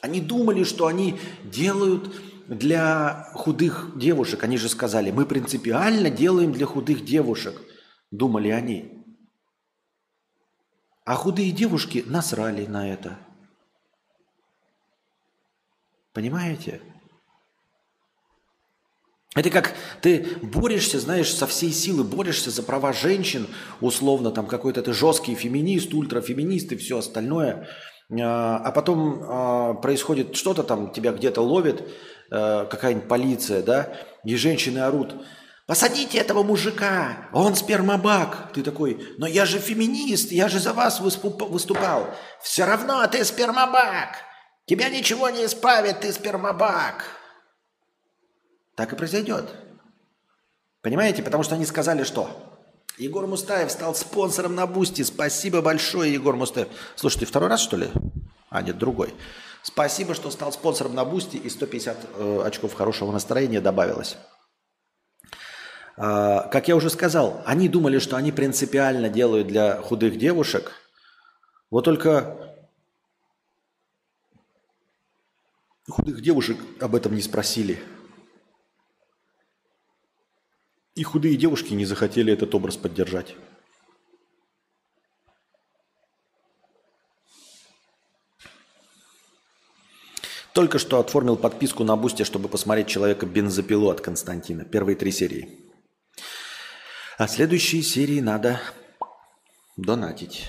S1: Они думали, что они делают для худых девушек. Они же сказали, мы принципиально делаем для худых девушек, думали они. А худые девушки насрали на это. Понимаете? Это как ты борешься, знаешь, со всей силы борешься за права женщин, условно, там какой-то ты жесткий феминист, ультрафеминист и все остальное, а, а потом а, происходит что-то там, тебя где-то ловит а, какая-нибудь полиция, да, и женщины орут, посадите этого мужика, он спермобак. Ты такой, но я же феминист, я же за вас выступал. Все равно ты спермобак, тебя ничего не исправит, ты спермобак так и произойдет. Понимаете? Потому что они сказали, что Егор Мустаев стал спонсором на Boosty. Спасибо большое, Егор Мустаев. Слушайте, второй раз, что ли? А, нет, другой. Спасибо, что стал спонсором на Boosty, и 150 э, очков хорошего настроения добавилось. Э, как я уже сказал, они думали, что они принципиально делают для худых девушек. Вот только худых девушек об этом не спросили. И худые девушки не захотели этот образ поддержать. Только что оформил подписку на Бусте, чтобы посмотреть «Человека бензопилу» от Константина. Первые три серии. А следующие серии надо донатить.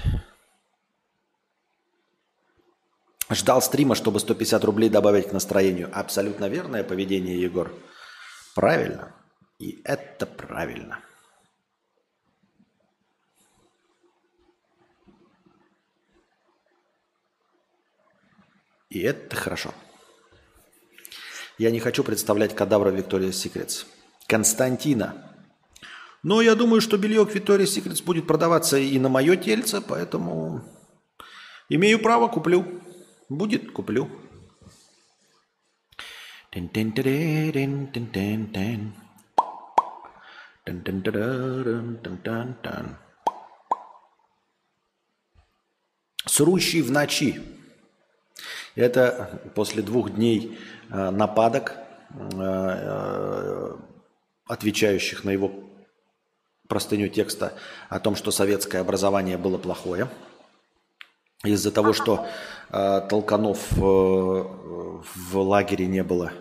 S1: Ждал стрима, чтобы 150 рублей добавить к настроению. Абсолютно верное поведение, Егор. Правильно. И это правильно. И это хорошо. Я не хочу представлять кадавра Виктория Секретс. Константина. Но я думаю, что белье Виктория Секретс будет продаваться и на мое тельце, поэтому имею право, куплю. Будет, куплю. Тен-тен-тен-тен-тен-тен. Дun, дун, дун, дун, дун, дун. Срущий в ночи. Это после двух дней э, нападок, э, э, отвечающих на его простыню текста о том, что советское образование было плохое. Из-за того, что э, толканов э, в лагере не было,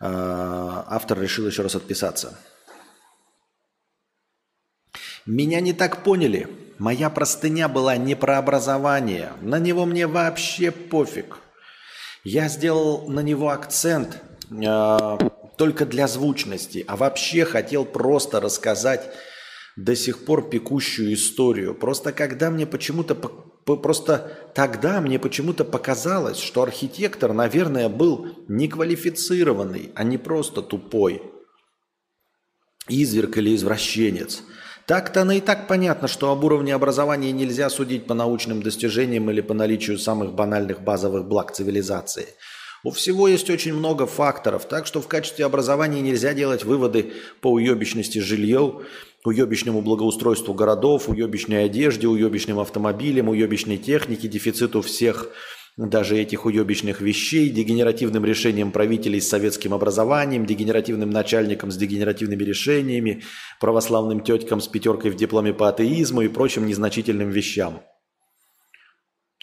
S1: э, автор решил еще раз отписаться. Меня не так поняли. Моя простыня была не про образование. На него мне вообще пофиг. Я сделал на него акцент э, только для звучности, а вообще хотел просто рассказать до сих пор пекущую историю. Просто когда мне почему-то просто тогда мне почему-то показалось, что архитектор, наверное, был неквалифицированный, а не просто тупой. Изверг или извращенец – так-то оно и так понятно, что об уровне образования нельзя судить по научным достижениям или по наличию самых банальных базовых благ цивилизации. У всего есть очень много факторов, так что в качестве образования нельзя делать выводы по уебищности жилья, уебищному благоустройству городов, уебищной одежде, уебищным автомобилям, уебищной технике, дефициту всех даже этих уебищных вещей, дегенеративным решением правителей с советским образованием, дегенеративным начальником с дегенеративными решениями, православным теткам с пятеркой в дипломе по атеизму и прочим незначительным вещам.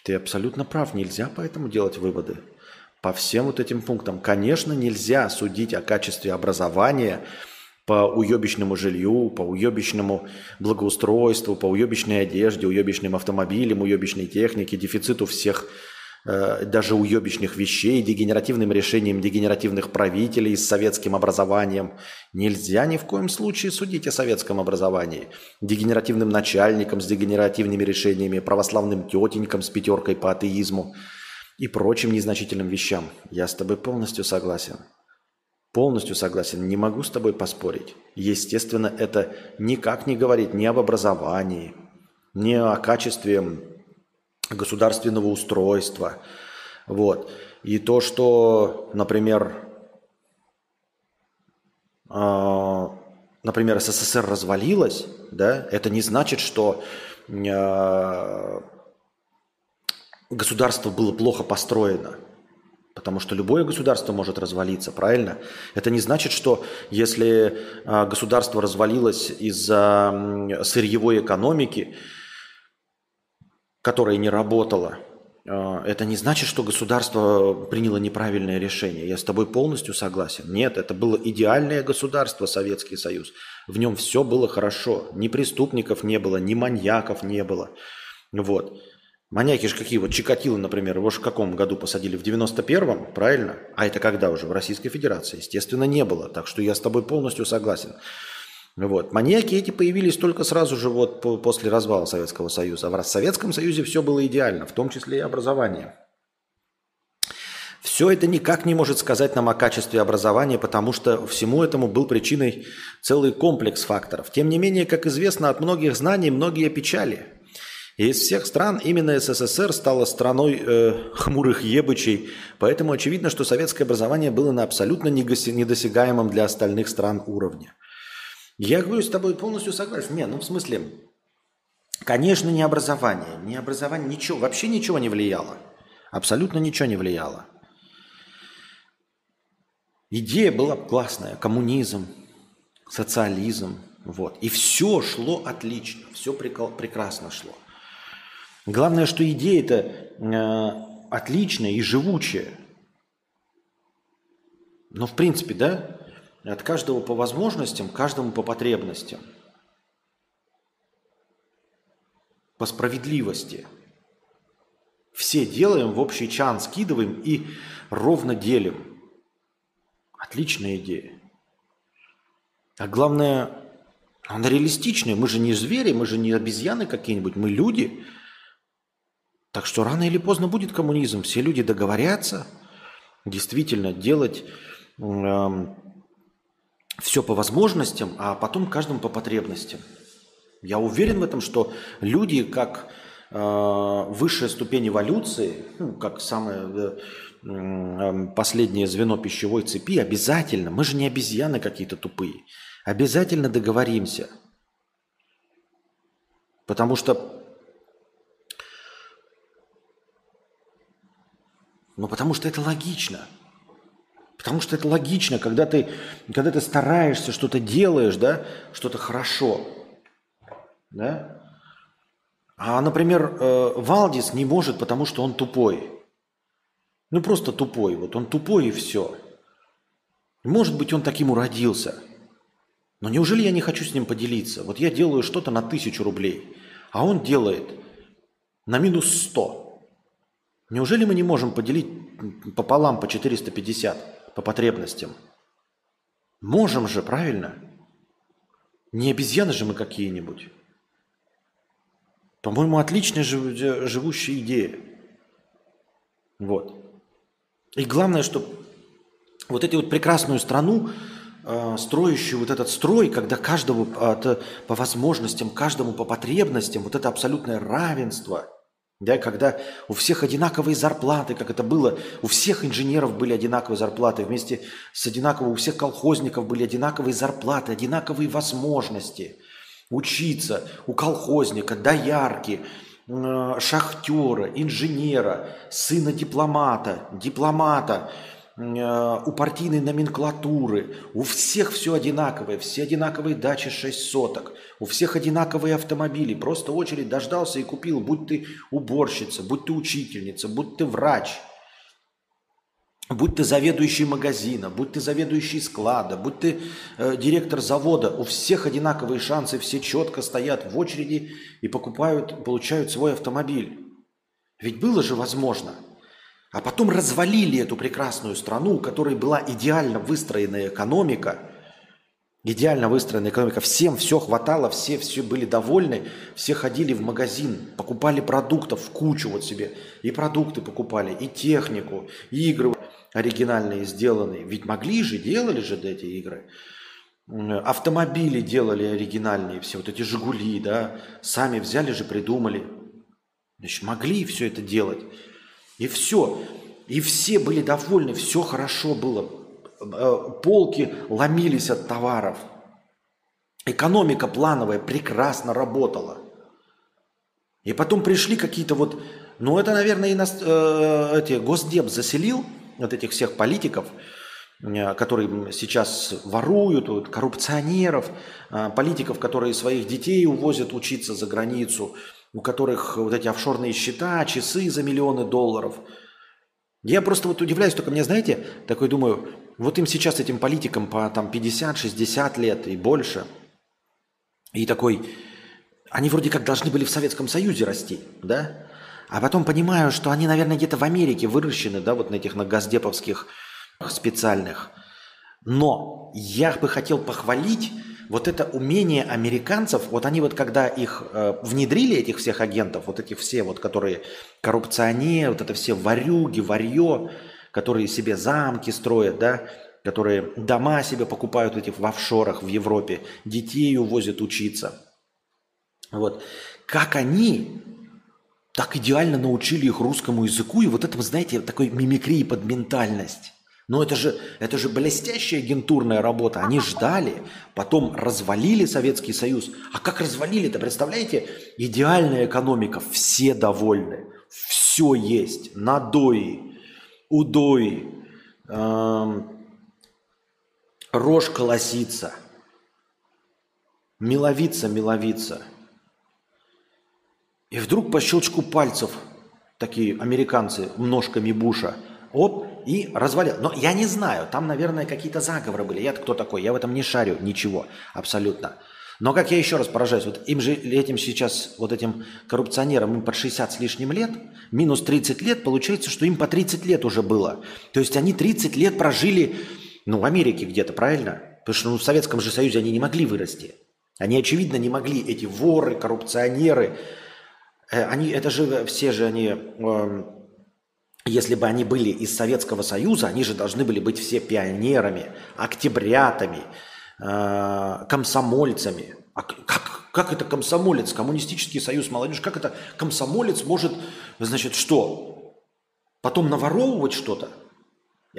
S1: Ты абсолютно прав, нельзя поэтому делать выводы. По всем вот этим пунктам, конечно, нельзя судить о качестве образования по уебищному жилью, по уебищному благоустройству, по уебищной одежде, уебищным автомобилям, уебищной технике, дефициту всех даже уебищных вещей, дегенеративным решением дегенеративных правителей с советским образованием. Нельзя ни в коем случае судить о советском образовании. Дегенеративным начальникам с дегенеративными решениями, православным тетенькам с пятеркой по атеизму и прочим незначительным вещам. Я с тобой полностью согласен. Полностью согласен, не могу с тобой поспорить. Естественно, это никак не говорит ни об образовании, ни о качестве государственного устройства. Вот. И то, что, например, э, например, СССР развалилась, да, это не значит, что э, государство было плохо построено. Потому что любое государство может развалиться, правильно? Это не значит, что если а, государство развалилось из-за сырьевой экономики, которая не работала, а, это не значит, что государство приняло неправильное решение. Я с тобой полностью согласен. Нет, это было идеальное государство, Советский Союз. В нем все было хорошо. Ни преступников не было, ни маньяков не было. Вот. Маньяки же какие? Вот Чикатило, например, его же в каком году посадили? В 91-м, правильно? А это когда уже? В Российской Федерации. Естественно, не было. Так что я с тобой полностью согласен. Вот. Маньяки эти появились только сразу же вот после развала Советского Союза. А в Советском Союзе все было идеально, в том числе и образование. Все это никак не может сказать нам о качестве образования, потому что всему этому был причиной целый комплекс факторов. Тем не менее, как известно, от многих знаний многие печали – и из всех стран именно СССР стала страной э, хмурых ебычей, поэтому очевидно, что советское образование было на абсолютно недосягаемом для остальных стран уровне. Я говорю с тобой полностью согласен. Не, ну в смысле, конечно, не образование. Не образование, ничего, вообще ничего не влияло. Абсолютно ничего не влияло. Идея была классная. Коммунизм, социализм. Вот. И все шло отлично. Все прекрасно шло. Главное, что идея-то э, отличная и живучая. Но в принципе, да, от каждого по возможностям, каждому по потребностям. По справедливости. Все делаем, в общий чан скидываем и ровно делим. Отличная идея. А главное, она реалистичная. Мы же не звери, мы же не обезьяны какие-нибудь, мы люди – так что рано или поздно будет коммунизм. Все люди договорятся действительно делать эм, все по возможностям, а потом каждому по потребностям. Я уверен в этом, что люди, как э, высшая ступень эволюции, ну, как самое э, э, последнее звено пищевой цепи, обязательно, мы же не обезьяны какие-то тупые, обязательно договоримся. Потому что Ну, потому что это логично. Потому что это логично, когда ты, когда ты стараешься, что-то делаешь, да, что-то хорошо. Да? А, например, э, Валдис не может, потому что он тупой. Ну, просто тупой. Вот он тупой и все. Может быть, он таким уродился. Но неужели я не хочу с ним поделиться? Вот я делаю что-то на тысячу рублей, а он делает на минус сто. Неужели мы не можем поделить пополам по 450 по потребностям? Можем же, правильно? Не обезьяны же мы какие-нибудь. По-моему, отличная живущая идея. Вот. И главное, что вот эту вот прекрасную страну, э, строящую вот этот строй, когда каждому э, по возможностям, каждому по потребностям, вот это абсолютное равенство – да, когда у всех одинаковые зарплаты, как это было, у всех инженеров были одинаковые зарплаты, вместе с одинаково, у всех колхозников были одинаковые зарплаты, одинаковые возможности. Учиться, у колхозника, доярки, э, шахтера, инженера, сына дипломата, дипломата – у партийной номенклатуры, у всех все одинаковое, все одинаковые дачи 6 соток, у всех одинаковые автомобили, просто очередь дождался и купил, будь ты уборщица, будь ты учительница, будь ты врач, будь ты заведующий магазина, будь ты заведующий склада, будь ты э, директор завода, у всех одинаковые шансы, все четко стоят в очереди и покупают, получают свой автомобиль. Ведь было же возможно – А потом развалили эту прекрасную страну, у которой была идеально выстроенная экономика, идеально выстроенная экономика, всем все хватало, все, все были довольны, все ходили в магазин, покупали продуктов в кучу вот себе, и продукты покупали, и технику, и игры оригинальные сделанные. Ведь могли же, делали же эти игры. Автомобили делали оригинальные все, вот эти «Жигули», да, сами взяли же, придумали. Значит, могли все это делать. И все. И все были довольны, все хорошо было. Э, полки ломились от товаров. Экономика плановая прекрасно работала. И потом пришли какие-то вот, ну это, наверное, и нас, э, эти, Госдеп заселил вот этих всех политиков, Э, которые сейчас воруют, коррупционеров, э, политиков, которые своих детей увозят учиться за границу, у которых вот эти офшорные счета, часы за миллионы долларов. Я просто вот удивляюсь, только мне, знаете, такой думаю, вот им сейчас, этим политикам по там 50-60 лет и больше, и такой, они вроде как должны были в Советском Союзе расти, да? А потом понимаю, что они, наверное, где-то в Америке выращены, да, вот на этих на газдеповских специальных. Но я бы хотел похвалить вот это умение американцев, вот они вот когда их э, внедрили, этих всех агентов, вот эти все вот, которые коррупционеры, вот это все варюги, варье, которые себе замки строят, да, которые дома себе покупают этих в офшорах в Европе, детей увозят учиться. Вот. Как они так идеально научили их русскому языку, и вот это, вы знаете, такой мимикрии под ментальность. Но это же, это же блестящая агентурная работа. Они ждали, потом развалили Советский Союз. А как развалили-то, представляете? Идеальная экономика, все довольны. Все есть. Надои, удои, эм, рожь колосится, миловица, миловица. И вдруг по щелчку пальцев такие американцы ножками Буша, оп, и развалил. Но я не знаю, там, наверное, какие-то заговоры были. Я-то кто такой? Я в этом не шарю ничего абсолютно. Но как я еще раз поражаюсь, вот им же этим сейчас, вот этим коррупционерам, им под 60 с лишним лет, минус 30 лет, получается, что им по 30 лет уже было. То есть они 30 лет прожили, ну, в Америке где-то, правильно? Потому что ну, в Советском же Союзе они не могли вырасти. Они, очевидно, не могли, эти воры, коррупционеры, э, они, это же все же они э, если бы они были из Советского Союза, они же должны были быть все пионерами, октябрятами, э, комсомольцами. А как, как это комсомолец, коммунистический союз молодежи, как это комсомолец может, значит, что? Потом наворовывать что-то?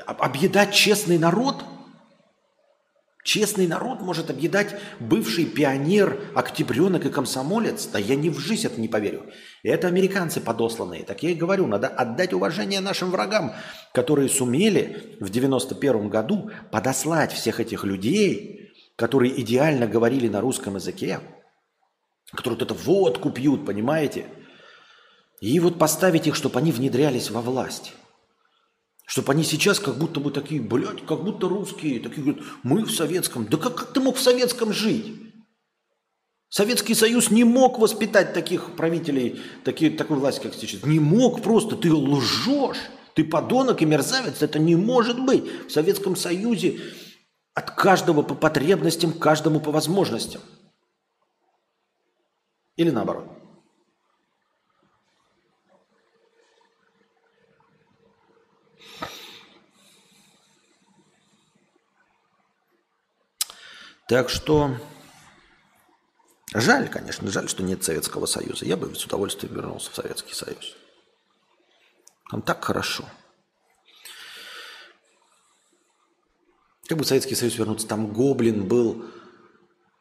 S1: Объедать честный народ – Честный народ может объедать бывший пионер, октябренок и комсомолец? Да я ни в жизнь это не поверю. Это американцы подосланные. Так я и говорю, надо отдать уважение нашим врагам, которые сумели в 91 году подослать всех этих людей, которые идеально говорили на русском языке, которые вот это водку пьют, понимаете? И вот поставить их, чтобы они внедрялись во власть. Чтобы они сейчас как будто бы такие, блядь, как будто русские, такие говорят, мы в советском. Да как, как ты мог в советском жить? Советский Союз не мог воспитать таких правителей, такие, такую власть, как сейчас. Не мог просто, ты лжешь. Ты подонок и мерзавец, это не может быть. В Советском Союзе от каждого по потребностям, каждому по возможностям. Или наоборот. Так что жаль, конечно, жаль, что нет Советского Союза. Я бы с удовольствием вернулся в Советский Союз. Там так хорошо. Как бы в Советский Союз вернуться, там Гоблин был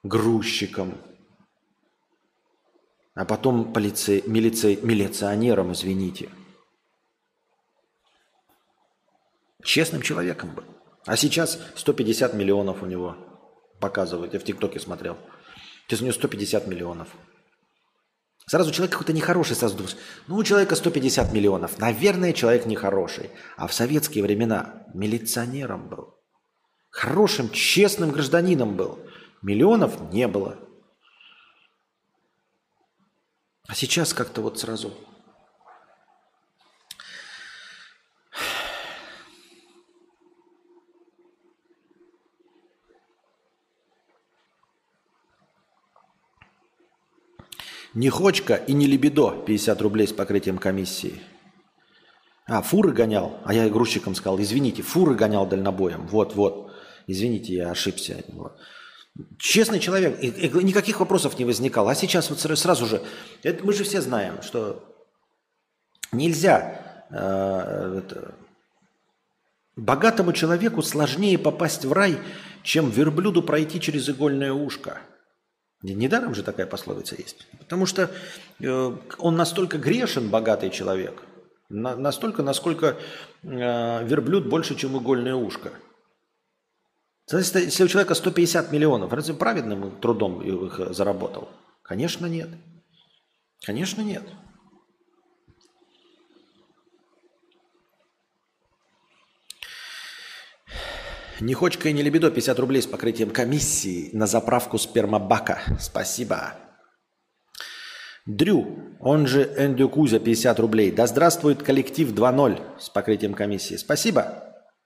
S1: грузчиком, а потом полиции, милиции, милиционером, извините. Честным человеком был. А сейчас 150 миллионов у него – показывают. Я в ТикТоке смотрел. Сейчас у него 150 миллионов. Сразу человек какой-то нехороший, сразу ну, у человека 150 миллионов. Наверное, человек нехороший. А в советские времена милиционером был. Хорошим, честным гражданином был. Миллионов не было. А сейчас как-то вот сразу... Не хочка и не лебедо 50 рублей с покрытием комиссии. А, фуры гонял. А я грузчикам сказал, извините, фуры гонял дальнобоем. Вот, вот. Извините, я ошибся. Вот. Честный человек, и, и никаких вопросов не возникало. А сейчас вот сразу же, это мы же все знаем, что нельзя э, это, богатому человеку сложнее попасть в рай, чем верблюду пройти через игольное ушко. Недаром же такая пословица есть. Потому что э, он настолько грешен, богатый человек, на, настолько, насколько э, верблюд больше, чем игольное ушко. Если у человека 150 миллионов, разве праведным трудом их заработал? Конечно, нет. Конечно, нет. Не хочка и не лебедо 50 рублей с покрытием комиссии на заправку спермобака. Спасибо. Дрю, он же Эндю Кузя, 50 рублей. Да здравствует коллектив 2.0 с покрытием комиссии. Спасибо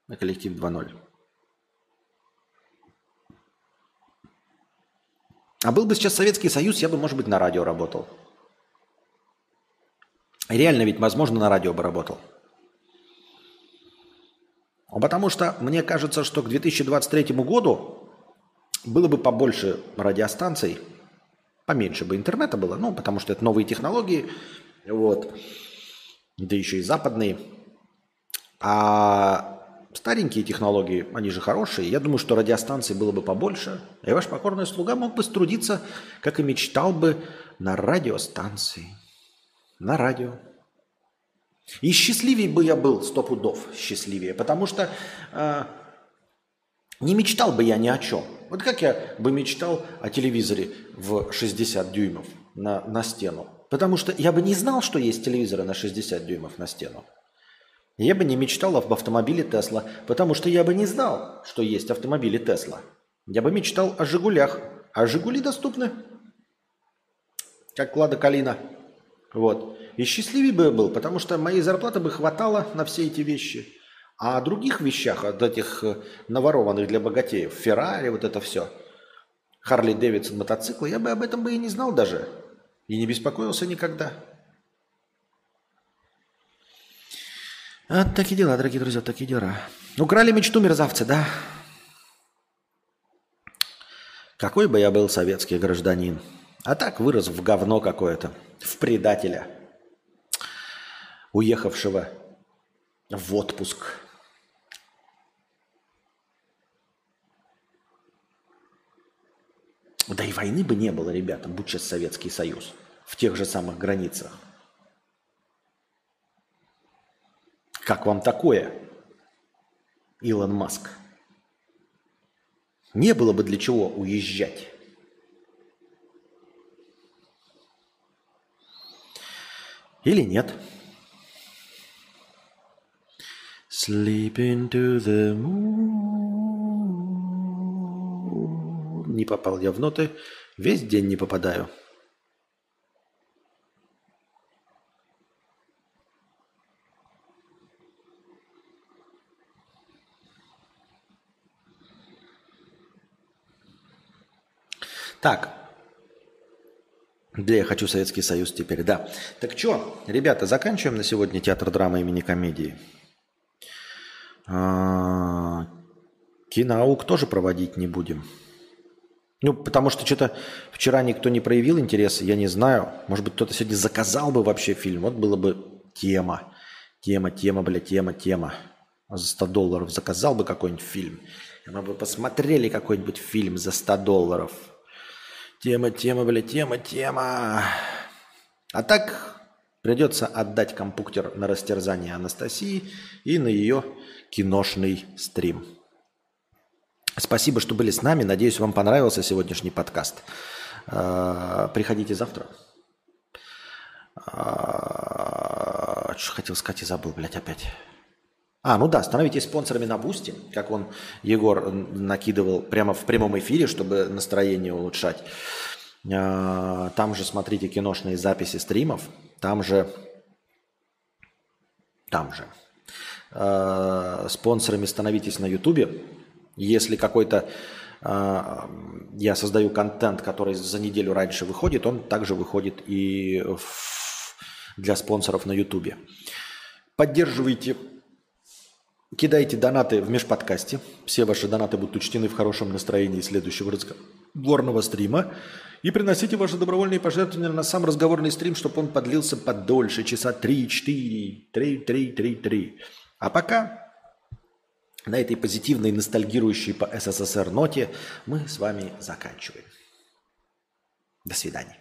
S1: на коллектив 2.0. А был бы сейчас Советский Союз, я бы, может быть, на радио работал. Реально ведь, возможно, на радио бы работал. Потому что мне кажется, что к 2023 году было бы побольше радиостанций, поменьше бы интернета было, ну, потому что это новые технологии, вот, да еще и западные. А старенькие технологии, они же хорошие. Я думаю, что радиостанций было бы побольше. И ваш покорный слуга мог бы струдиться, как и мечтал бы, на радиостанции. На радио. И счастливее бы я был, сто пудов счастливее, потому что э, не мечтал бы я ни о чем. Вот как я бы мечтал о телевизоре в 60 дюймов на, на стену. Потому что я бы не знал, что есть телевизоры на 60 дюймов на стену. Я бы не мечтал об автомобиле Тесла, потому что я бы не знал, что есть автомобили Тесла. Я бы мечтал о «Жигулях», а «Жигули» доступны, как «Лада Калина». Вот. И счастливее бы я был, потому что моей зарплаты бы хватало на все эти вещи. А о других вещах, от этих э, наворованных для богатеев, Феррари, вот это все, Харли Дэвидсон мотоциклы, я бы об этом бы и не знал даже. И не беспокоился никогда. Вот такие дела, дорогие друзья, такие дела. Украли мечту мерзавцы, да? Какой бы я был советский гражданин. А так вырос в говно какое-то, в предателя, уехавшего в отпуск. Да и войны бы не было, ребята, будь сейчас Советский Союз в тех же самых границах. Как вам такое, Илон Маск? Не было бы для чего уезжать. Или нет? Sleep into the moon. Не попал я в ноты. Весь день не попадаю. Так. Да, я хочу Советский Союз теперь, да. Так что, ребята, заканчиваем на сегодня театр драмы имени комедии. А, киноаук тоже проводить не будем. Ну, потому что что-то вчера никто не проявил интереса, я не знаю. Может быть, кто-то сегодня заказал бы вообще фильм. Вот было бы тема. Тема, тема, бля, тема, тема. За 100 долларов заказал бы какой-нибудь фильм. Мы бы посмотрели какой-нибудь фильм за 100 долларов. Тема, тема, бля, тема, тема. А так придется отдать компьютер на растерзание Анастасии и на ее киношный стрим. Спасибо, что были с нами. Надеюсь, вам понравился сегодняшний подкаст. А, приходите завтра. А, что хотел сказать и забыл, блядь, опять. А, ну да, становитесь спонсорами на Boosty, как он, Егор, накидывал прямо в прямом эфире, чтобы настроение улучшать. А, там же смотрите киношные записи стримов, там же, там же. А, спонсорами становитесь на Ютубе. Если какой-то а, я создаю контент, который за неделю раньше выходит, он также выходит и для спонсоров на YouTube. Поддерживайте, кидайте донаты в межподкасте. Все ваши донаты будут учтены в хорошем настроении следующего разговорного стрима. И приносите ваши добровольные пожертвования на сам разговорный стрим, чтобы он подлился подольше, часа 3-4, 3-3-3-3. А пока на этой позитивной, ностальгирующей по СССР ноте мы с вами заканчиваем. До свидания.